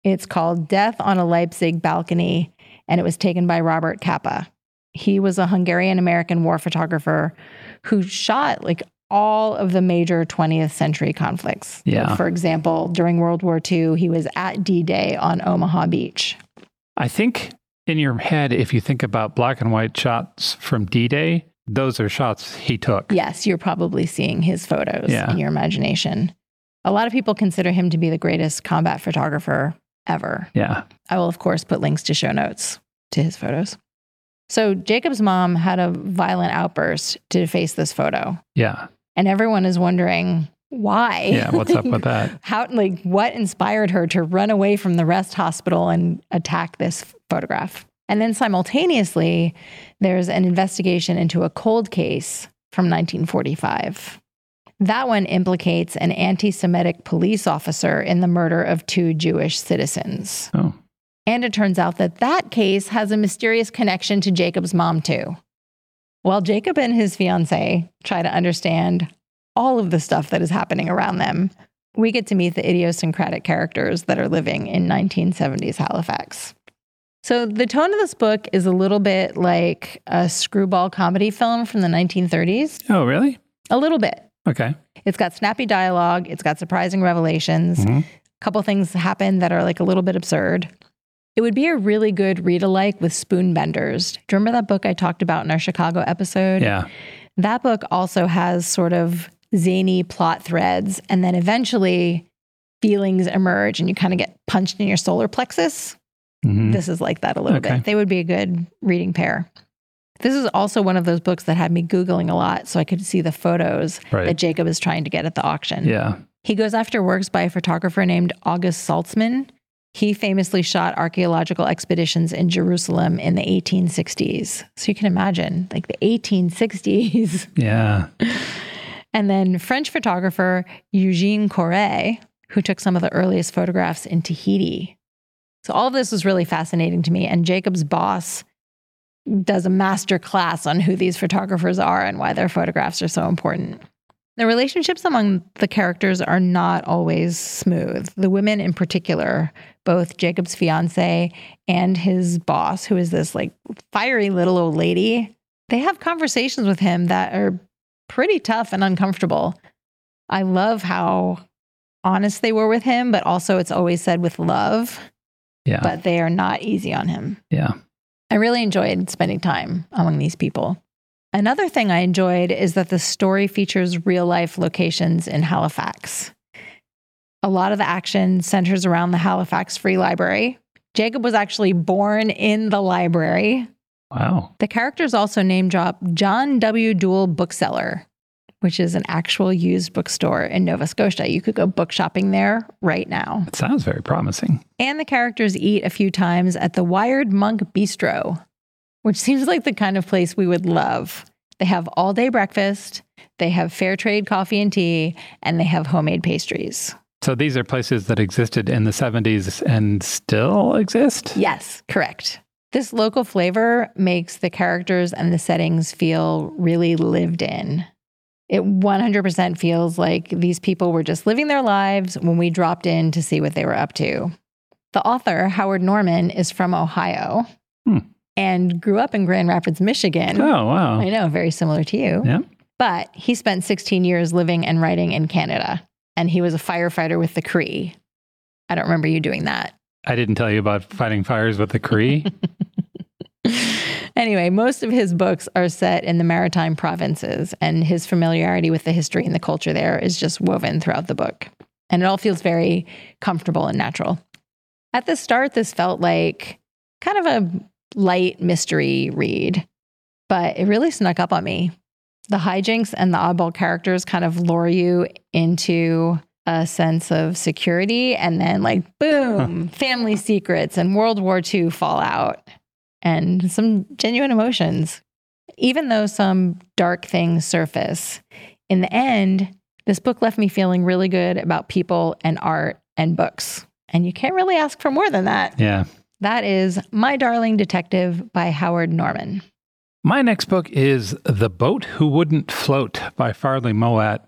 It's called Death on a Leipzig Balcony, and it was taken by Robert Capa. He was a Hungarian American war photographer who shot like all of the major 20th century conflicts. Yeah. Like, for example, during World War II, he was at D Day on Omaha Beach. I think in your head, if you think about black and white shots from D Day, those are shots he took. Yes, you're probably seeing his photos Yeah. in your imagination. A lot of people consider him to be the greatest combat photographer ever. Yeah. I will, of course, put links to show notes to his photos. So, Jacob's mom had a violent outburst to face this photo, Yeah. And everyone is wondering why. Yeah. What's up with that? How, like, what inspired her to run away from the rest hospital and attack this photograph? And then simultaneously, there's an investigation into a cold case from 1945. That one implicates an anti Semitic police officer in the murder of two Jewish citizens. Oh. And it turns out that that case has a mysterious connection to Jacob's mom, too. While Jacob and his fiance try to understand all of the stuff that is happening around them, we get to meet the idiosyncratic characters that are living in 1970s Halifax. So, the tone of this book is a little bit like a screwball comedy film from the 1930s. Oh, really? A little bit. Okay. It's got snappy dialogue, it's got surprising revelations. Mhm. A couple things happen that are like a little bit absurd. It would be a really good read alike with Spoonbenders. Do you remember that book I talked about in our Chicago episode? Yeah. That book also has sort of zany plot threads, and then eventually feelings emerge and you kind of get punched in your solar plexus. Mhm. This is like that a little Okay. bit. They would be a good reading pair. This is also one of those books that had me Googling a lot so I could see the photos Right. that Jacob is trying to get at the auction. Yeah. He goes after works by a photographer named Auguste Salzmann. He famously shot archaeological expeditions in Jerusalem in the 1860s. So you can imagine, like the 1860s. Yeah. And then French photographer Eugene Corret, who took some of the earliest photographs in Tahiti. So all of this was really fascinating to me. And Jacob's boss does a master class on who these photographers are and why their photographs are so important. The relationships among the characters are not always smooth. The women in particular, both Jacob's fiance and his boss, who is this like fiery little old lady, they have conversations with him that are pretty tough and uncomfortable. I love how honest they were with him, but also it's always said with love, Yeah. but they are not easy on him. yeah. I really enjoyed spending time among these people. Another thing I enjoyed is that the story features real life locations in Halifax. A lot of the action centers around the Halifax Free Library. Jacob was actually born in the library. Wow. The characters also name drop John W. Doull Bookseller, which is an actual used bookstore in Nova Scotia. You could go book shopping there right now. It sounds very promising. And the characters eat a few times at the Wired Monk Bistro, which seems like the kind of place we would love. They have all day breakfast, they have fair trade coffee and tea, and they have homemade pastries. So these are places that existed in the 70s and still exist? Yes, correct. This local flavor makes the characters and the settings feel really lived in. It 100% feels like these people were just living their lives when we dropped in to see what they were up to. The author, Howard Norman, is from Ohio Hmm. And grew up in Grand Rapids, Michigan. Oh, wow. I know, very similar to you. Yeah. But he spent 16 years living and writing in Canada, and he was a firefighter with the Cree. I don't remember you doing that. I didn't tell you about fighting fires with the Cree. Anyway, most of his books are set in the maritime provinces, and his familiarity with the history and the culture there is just woven throughout the book. and it all feels very comfortable and natural. At the start, this felt like kind of a light mystery read, but it really snuck up on me. The hijinks and the oddball characters kind of lure you into a sense of security, and then, like, boom, family secrets and World War II fallout and some genuine emotions. Even though some dark things surface, in the end, this book left me feeling really good about people and art and books. And you can't really ask for more than that. Yeah. That is My Darling Detective by Howard Norman. My next book is The Boat Who Wouldn't Float by Farley Mowat.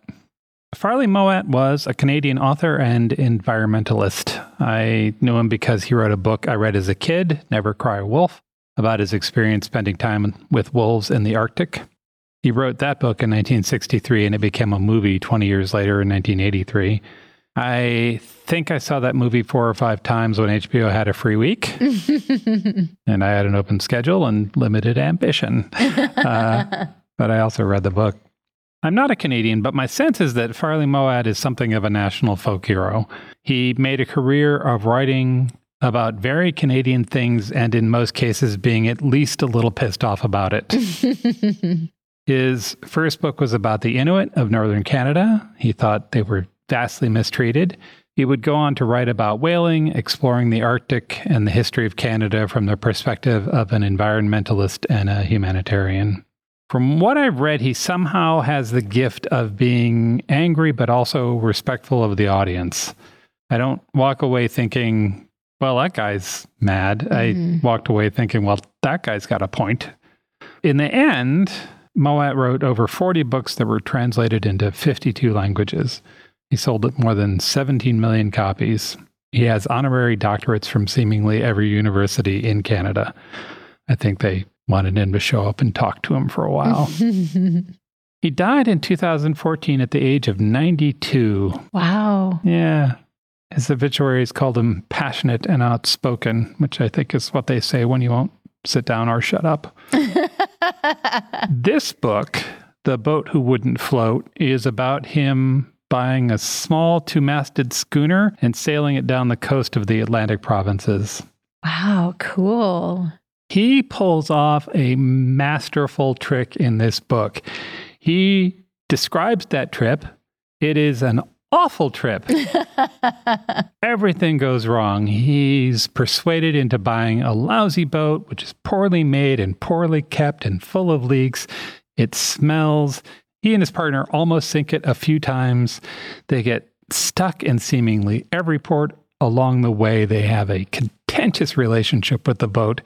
Farley Mowat was a Canadian author and environmentalist. I knew him because he wrote a book I read as a kid, Never Cry Wolf, about his experience spending time with wolves in the Arctic. He wrote that book in 1963 and it became a movie 20 years later in 1983. I think I saw that movie four or five times when HBO had a free week, and I had an open schedule and limited ambition. Uh, but I also read the book. I'm not a Canadian, but my sense is that Farley Mowat is something of a national folk hero. He made a career of writing about very Canadian things and in most cases being at least a little pissed off about it. His first book was about the Inuit of northern Canada. He thought they were vastly mistreated. He would go on to write about whaling, exploring the Arctic and the history of Canada from the perspective of an environmentalist and a humanitarian. From what I've read, he somehow has the gift of being angry but also respectful of the audience. I don't walk away thinking, well, that guy's mad. Mhm. I walked away thinking, well, that guy's got a point. In the end, Mowat wrote over 40 books that were translated into 52 languages. He sold more than 17 million copies. He has honorary doctorates from seemingly every university in Canada. I think they wanted him to show up and talk to him for a while. he died in 2014 at the age of 92. wow. Yeah. His obituaries called him passionate and outspoken, which I think is what they say when you won't sit down or shut up. This book, The Boat Who Wouldn't Float, is about him buying a small two masted schooner and sailing it down the coast of the Atlantic provinces. wow, cool. He pulls off a masterful trick in this book. He describes that trip. It is an awful trip. Everything goes wrong. He's persuaded into buying a lousy boat, which is poorly made and poorly kept and full of leaks. It smells. He and his partner almost sink it a few times. They get stuck in seemingly every port along the way. They have a contentious relationship with the boat.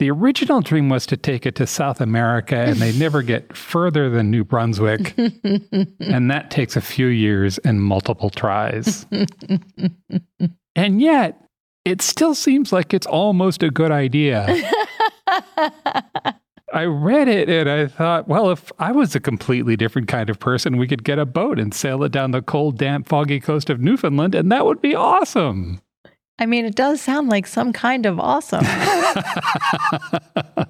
The original dream was to take it to South America, and they never get further than New Brunswick. and that takes a few years and multiple tries. and yet, it still seems like it's almost a good idea. I read it and I thought, well, if I was a completely different kind of person, we could get a boat and sail it down the cold, damp, foggy coast of Newfoundland, and that would be awesome. I mean, it does sound like some kind of awesome.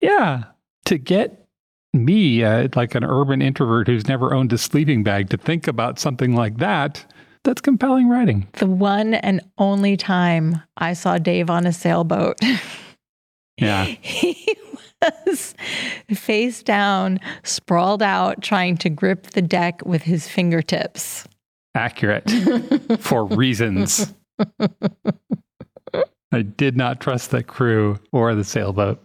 yeah. To get me, uh, like an urban introvert who's never owned a sleeping bag, to think about something like that, that's compelling writing. the one and only time I saw Dave on a sailboat, Yeah. he was face down, sprawled out, trying to grip the deck with his fingertips. Accurate for reasons. I did not trust the crew or the sailboat.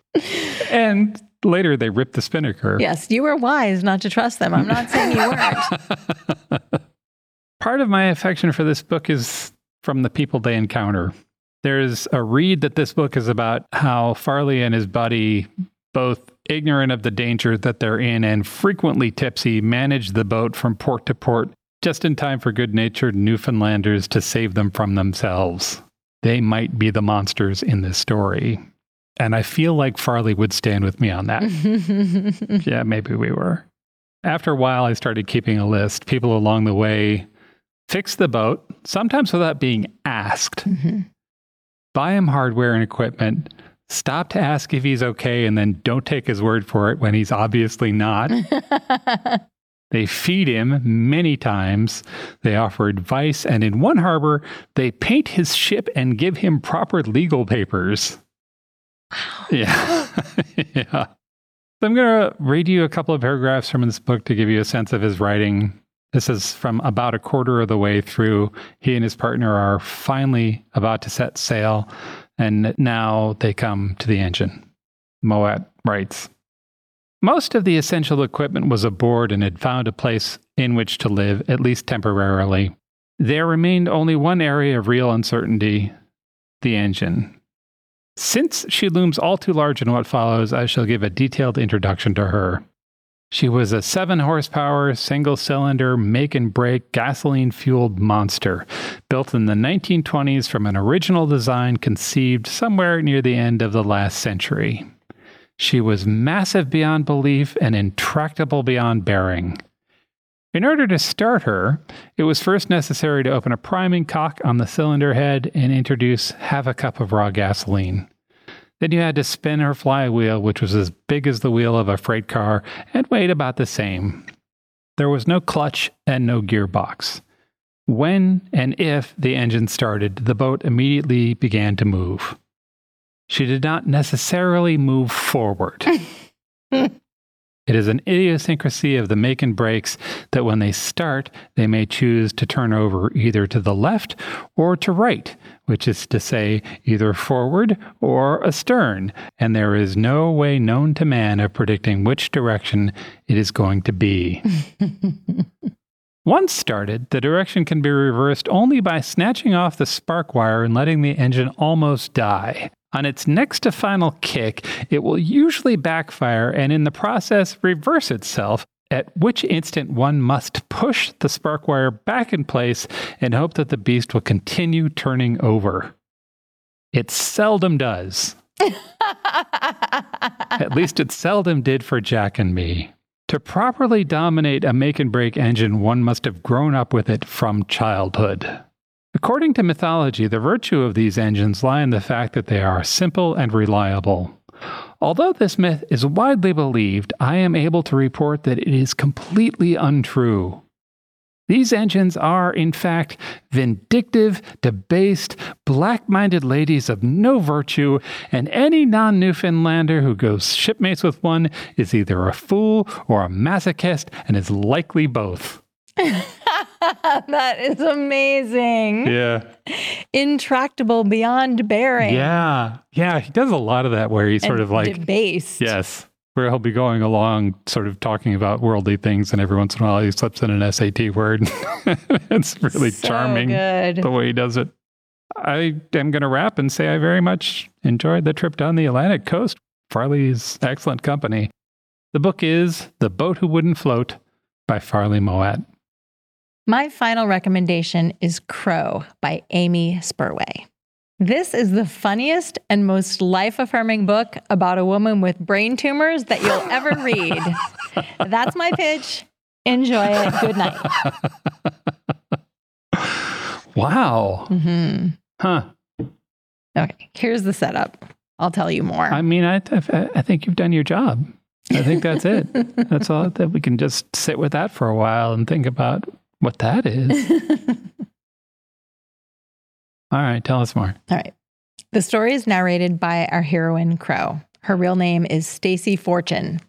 And later they ripped the spinnaker. Yes, you were wise not to trust them. I'm not saying you weren't. Part of my affection for this book is from the people they encounter. There's a read that this book is about how Farley and his buddy, both ignorant of the danger that they're in and frequently tipsy, manage the boat from port to port just in time for good natured Newfoundlanders to save them from themselves. They might be the monsters in this story. And I feel like Farley would stand with me on that. yeah, maybe we were. After a while, I started keeping a list. People along the way fix the boat, sometimes without being asked. Mhm. Buy him hardware and equipment. Stop to ask if he's okay and then don't take his word for it when he's obviously not. They feed him many times. They offer advice, and in one harbor, they paint his ship and give him proper legal papers. Wow. Yeah. yeah. So I'm going to read you a couple of paragraphs from this book to give you a sense of his writing. This is from about a quarter of the way through. He and his partner are finally about to set sail, and now they come to the engine. Mowat writes Most of the essential equipment was aboard and had found a place in which to live, at least temporarily. There remained only one area of real uncertainty the engine. Since she looms all too large in what follows, I shall give a detailed introduction to her. She was a seven horsepower, single cylinder, make and break, gasoline fueled monster, built in the 1920s from an original design conceived somewhere near the end of the last century. She was massive beyond belief and intractable beyond bearing. In order to start her, it was first necessary to open a priming cock on the cylinder head and introduce half a cup of raw gasoline. Then you had to spin her flywheel, which was as big as the wheel of a freight car and weighed about the same. There was no clutch and no gearbox. When and if the engine started, the boat immediately began to move. She did not necessarily move forward. It is an idiosyncrasy of the make and breaks that when they start, they may choose to turn over either to the left or to right, which is to say, either forward or astern, and there is no way known to man of predicting which direction it is going to be. Once started, the direction can be reversed only by snatching off the spark wire and letting the engine almost die. On its next to final kick, it will usually backfire and in the process reverse itself, at which instant one must push the spark wire back in place and hope that the beast will continue turning over. It seldom does. At least it seldom did for Jack and me. To properly dominate a make and break engine, one must have grown up with it from childhood. According to mythology, the virtue of these engines lie in the fact that they are simple and reliable. Although this myth is widely believed, I am able to report that it is completely untrue. These engines are, in fact, vindictive, debased, black minded ladies of no virtue, and any non Newfoundlander who goes shipmates with one is either a fool or a masochist and is likely both. that is amazing. Yeah. Intractable beyond bearing. Yeah. Yeah. He does a lot of that where he's sort of like, debased. yes, where he'll be going along, sort of talking about worldly things, and every once in a while he slips in an SAT word. it's really So charming Good. the way he does it. I am going to wrap and say I very much enjoyed the trip down the Atlantic coast. Farley's excellent company. The book is The Boat Who Wouldn't Float by Farley Mowat. My final recommendation is Crow by Amy Spurway. This is the funniest and most life affirming book about a woman with brain tumors that you'll ever read. That's my pitch. Enjoy it. Good night. Wow. hmm Huh. Okay, here's the setup. I'll tell you more. I mean, I, I, I think you've done your job. I think that's it. that's all that we can just sit with that for a while and think about what that is. All right, tell us more. All right. The story is narrated by our heroine, Crow. Her real name is Stacy Fortune.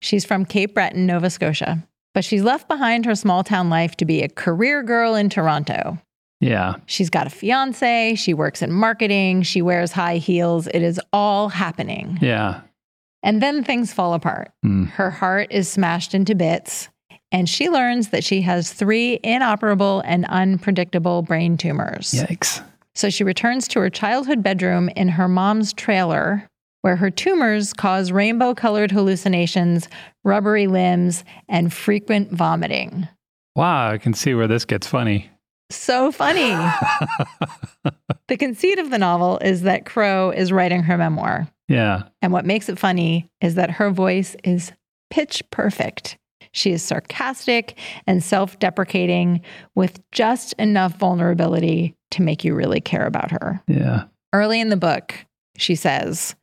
She's from Cape Breton, Nova Scotia, but she's left behind her small town life to be a career girl in Toronto. Yeah. She's got a fiance, she works in marketing, she wears high heels. It is all happening. Yeah. And then things fall apart. Hmm. Her heart is smashed into bits, and she learns that she has three inoperable and unpredictable brain tumors. Yikes. So she returns to her childhood bedroom in her mom's trailer, where her tumors cause rainbow colored hallucinations, rubbery limbs, and frequent vomiting. Wow, I can see where this gets funny. So funny. the conceit of the novel is that Crow is writing her memoir. Yeah. And what makes it funny is that her voice is pitch perfect. She is sarcastic and self deprecating with just enough vulnerability to make you really care about her. Yeah. Early in the book, she says,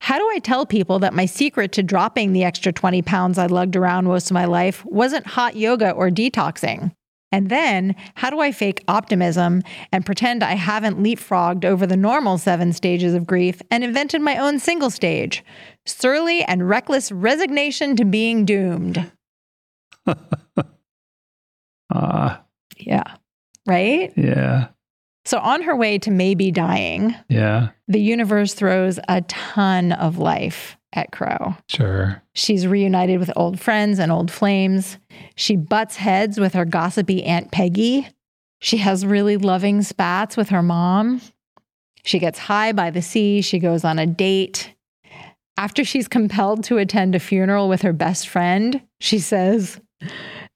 How do I tell people that my secret to dropping the extra 20 pounds I lugged around most of my life wasn't hot yoga or detoxing? And then, how do I fake optimism and pretend I haven't leapfrogged over the normal seven stages of grief and invented my own single stage? Surly and reckless resignation to being doomed. Ah, Yeah. Right? yeah, So, on her way to maybe dying, yeah, the universe throws a ton of life at Crow. sure. She's reunited with old friends and old flames. She butts heads with her gossipy Aunt Peggy. She has really loving spats with her mom. She gets high by the sea. She goes on a date. After she's compelled to attend a funeral with her best friend, she says,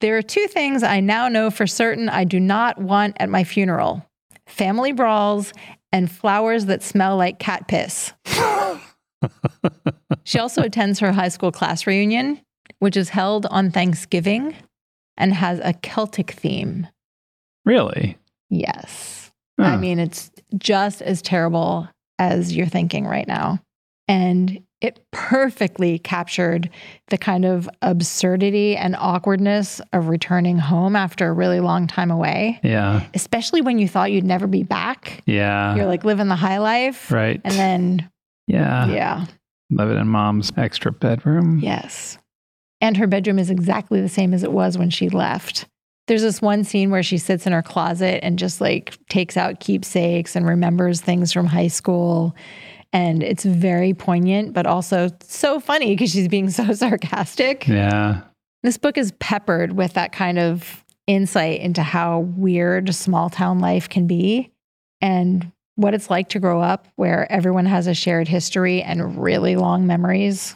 There are two things I now know for certain I do not want at my funeral family brawls and flowers that smell like cat piss. She also attends her high school class reunion, which is held on Thanksgiving and has a Celtic theme. Really? Yes. I mean, it's just as terrible as you're thinking right now. And it perfectly captured the kind of absurdity and awkwardness of returning home after a really long time away, yeah, especially when you thought you'd never be back. yeah. You're like living the high life. right. And then, yeah. yeah. Living in mom's extra bedroom. Yes. And her bedroom is exactly the same as it was when she left. There's this one scene where she sits in her closet and just like takes out keepsakes and remembers things from high school. And it's very poignant, but also so funny because she's being so sarcastic. Yeah. This book is peppered with that kind of insight into how weird small town life can be and what it's like to grow up where everyone has a shared history and really long memories.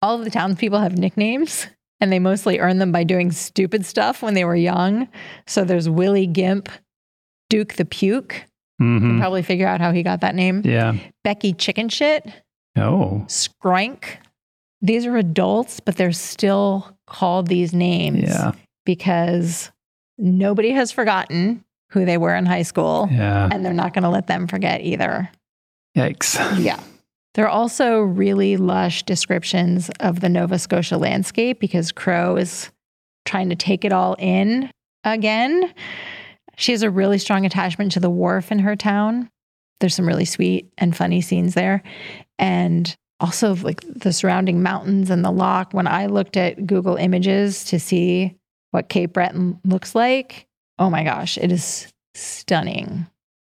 All of the townspeople have nicknames and they mostly earn them by doing stupid stuff when they were young. So there's Willie Gimp, Duke the Puke. Hmm can probably figure out how he got that name. Yeah. Becky Chicken Shit, Oh. Skroink. These are adults, but they're still called these names Yeah. because nobody has forgotten who they were in high school Yeah. and they're not going to let them forget either. Yikes. Yeah. There are also really lush descriptions of the Nova Scotia landscape because Crow is trying to take it all in again. She has a really strong attachment to the wharf in her town. There's some really sweet and funny scenes there. And also, like the surrounding mountains and the lock. When I looked at Google Images to see what Cape Breton looks like, oh my gosh, it is stunning.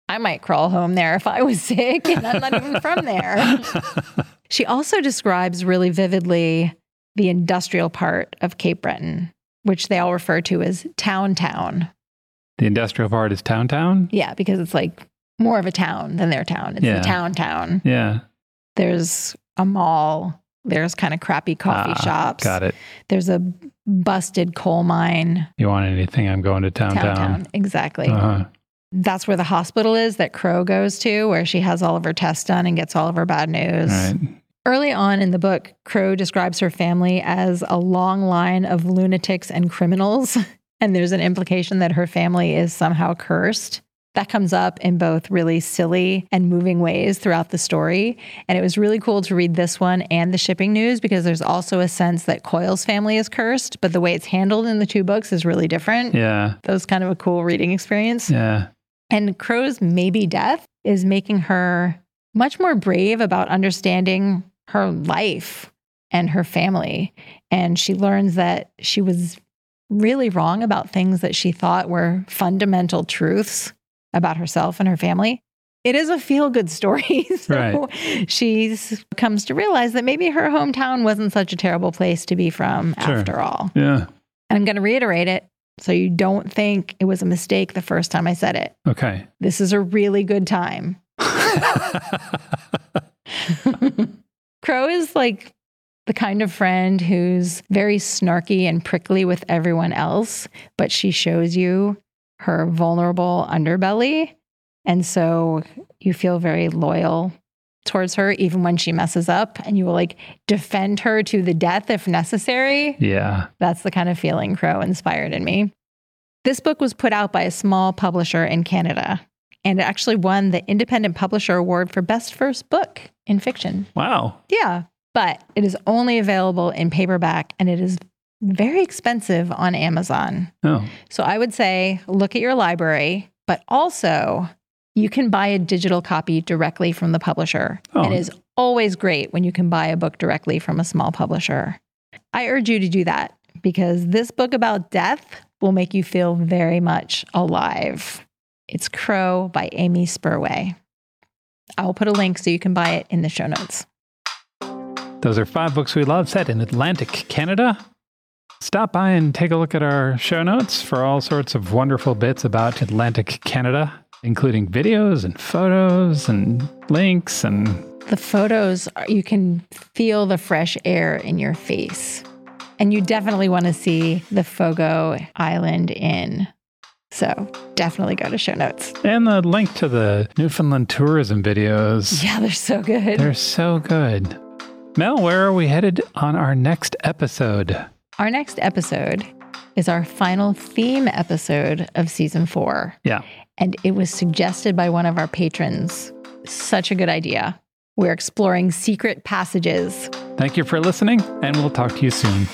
I might crawl home there if I was sick and I'm not even from there. She also describes really vividly the industrial part of Cape Breton, which they all refer to as Town Town. The industrial part is Town Town? Yeah, because it's like more of a town than their town. It's Yeah. the Town Town. Yeah. There's a mall. There's kind of crappy coffee Ah, shops. Got it. There's a busted coal mine. You want anything? I'm going to Town Town Town. Town. Exactly. Uh-huh. That's where the hospital is that Crow goes to, where she has all of her tests done and gets all of her bad news. Right. Early on in the book, Crow describes her family as a long line of lunatics and criminals. And there's an implication that her family is somehow cursed. That comes up in both really silly and moving ways throughout the story. And it was really cool to read this one and the shipping news because there's also a sense that Quoyle's family is cursed, but the way it's handled in the two books is really different. Yeah. That was kind of a cool reading experience. Yeah. And Crow's maybe death is making her much more brave about understanding her life and her family. And she learns that she was really wrong about things that she thought were fundamental truths about herself and her family. It is a feel good story. so she comes to realize that maybe her hometown wasn't such a terrible place to be from Sure. after all. Yeah. And I'm going to reiterate it so you don't think it was a mistake the first time I said it. Okay. This is a really good time. Crow is like the kind of friend who's very snarky and prickly with everyone else, but she shows you her vulnerable underbelly. And so you feel very loyal towards her, even when she messes up, and you will like defend her to the death if necessary. yeah. That's the kind of feeling Crow inspired in me. This book was put out by a small publisher in Canada. and it actually won the Independent Publisher Award for Best First Book in Fiction. Wow. Yeah, but it is only available in paperback and it is very expensive on Amazon. Oh, So I would say look at your library, but also you can buy a digital copy directly from the publisher. Oh. It is always great when you can buy a book directly from a small publisher. I urge you to do that because this book about death will make you feel very much alive. It's Crow by Amy Spurway. I will put a link so you can buy it in the show notes. Those are five books we love set in Atlantic Canada. Stop by and take a look at our show notes for all sorts of wonderful bits about Atlantic Canada, including videos and photos and links and The photos, you can feel the fresh air in your face. And you definitely want to see the Fogo Island Inn. So definitely go to show notes. and the link to the Newfoundland tourism videos. Yeah, they're so good. They're so good. Mel, where are we headed on our next episode? Our next episode is our final theme episode of season four. Yeah. And it was suggested by one of our patrons. Such a good idea. We're exploring secret passages. Thank you for listening, and we'll talk to you soon.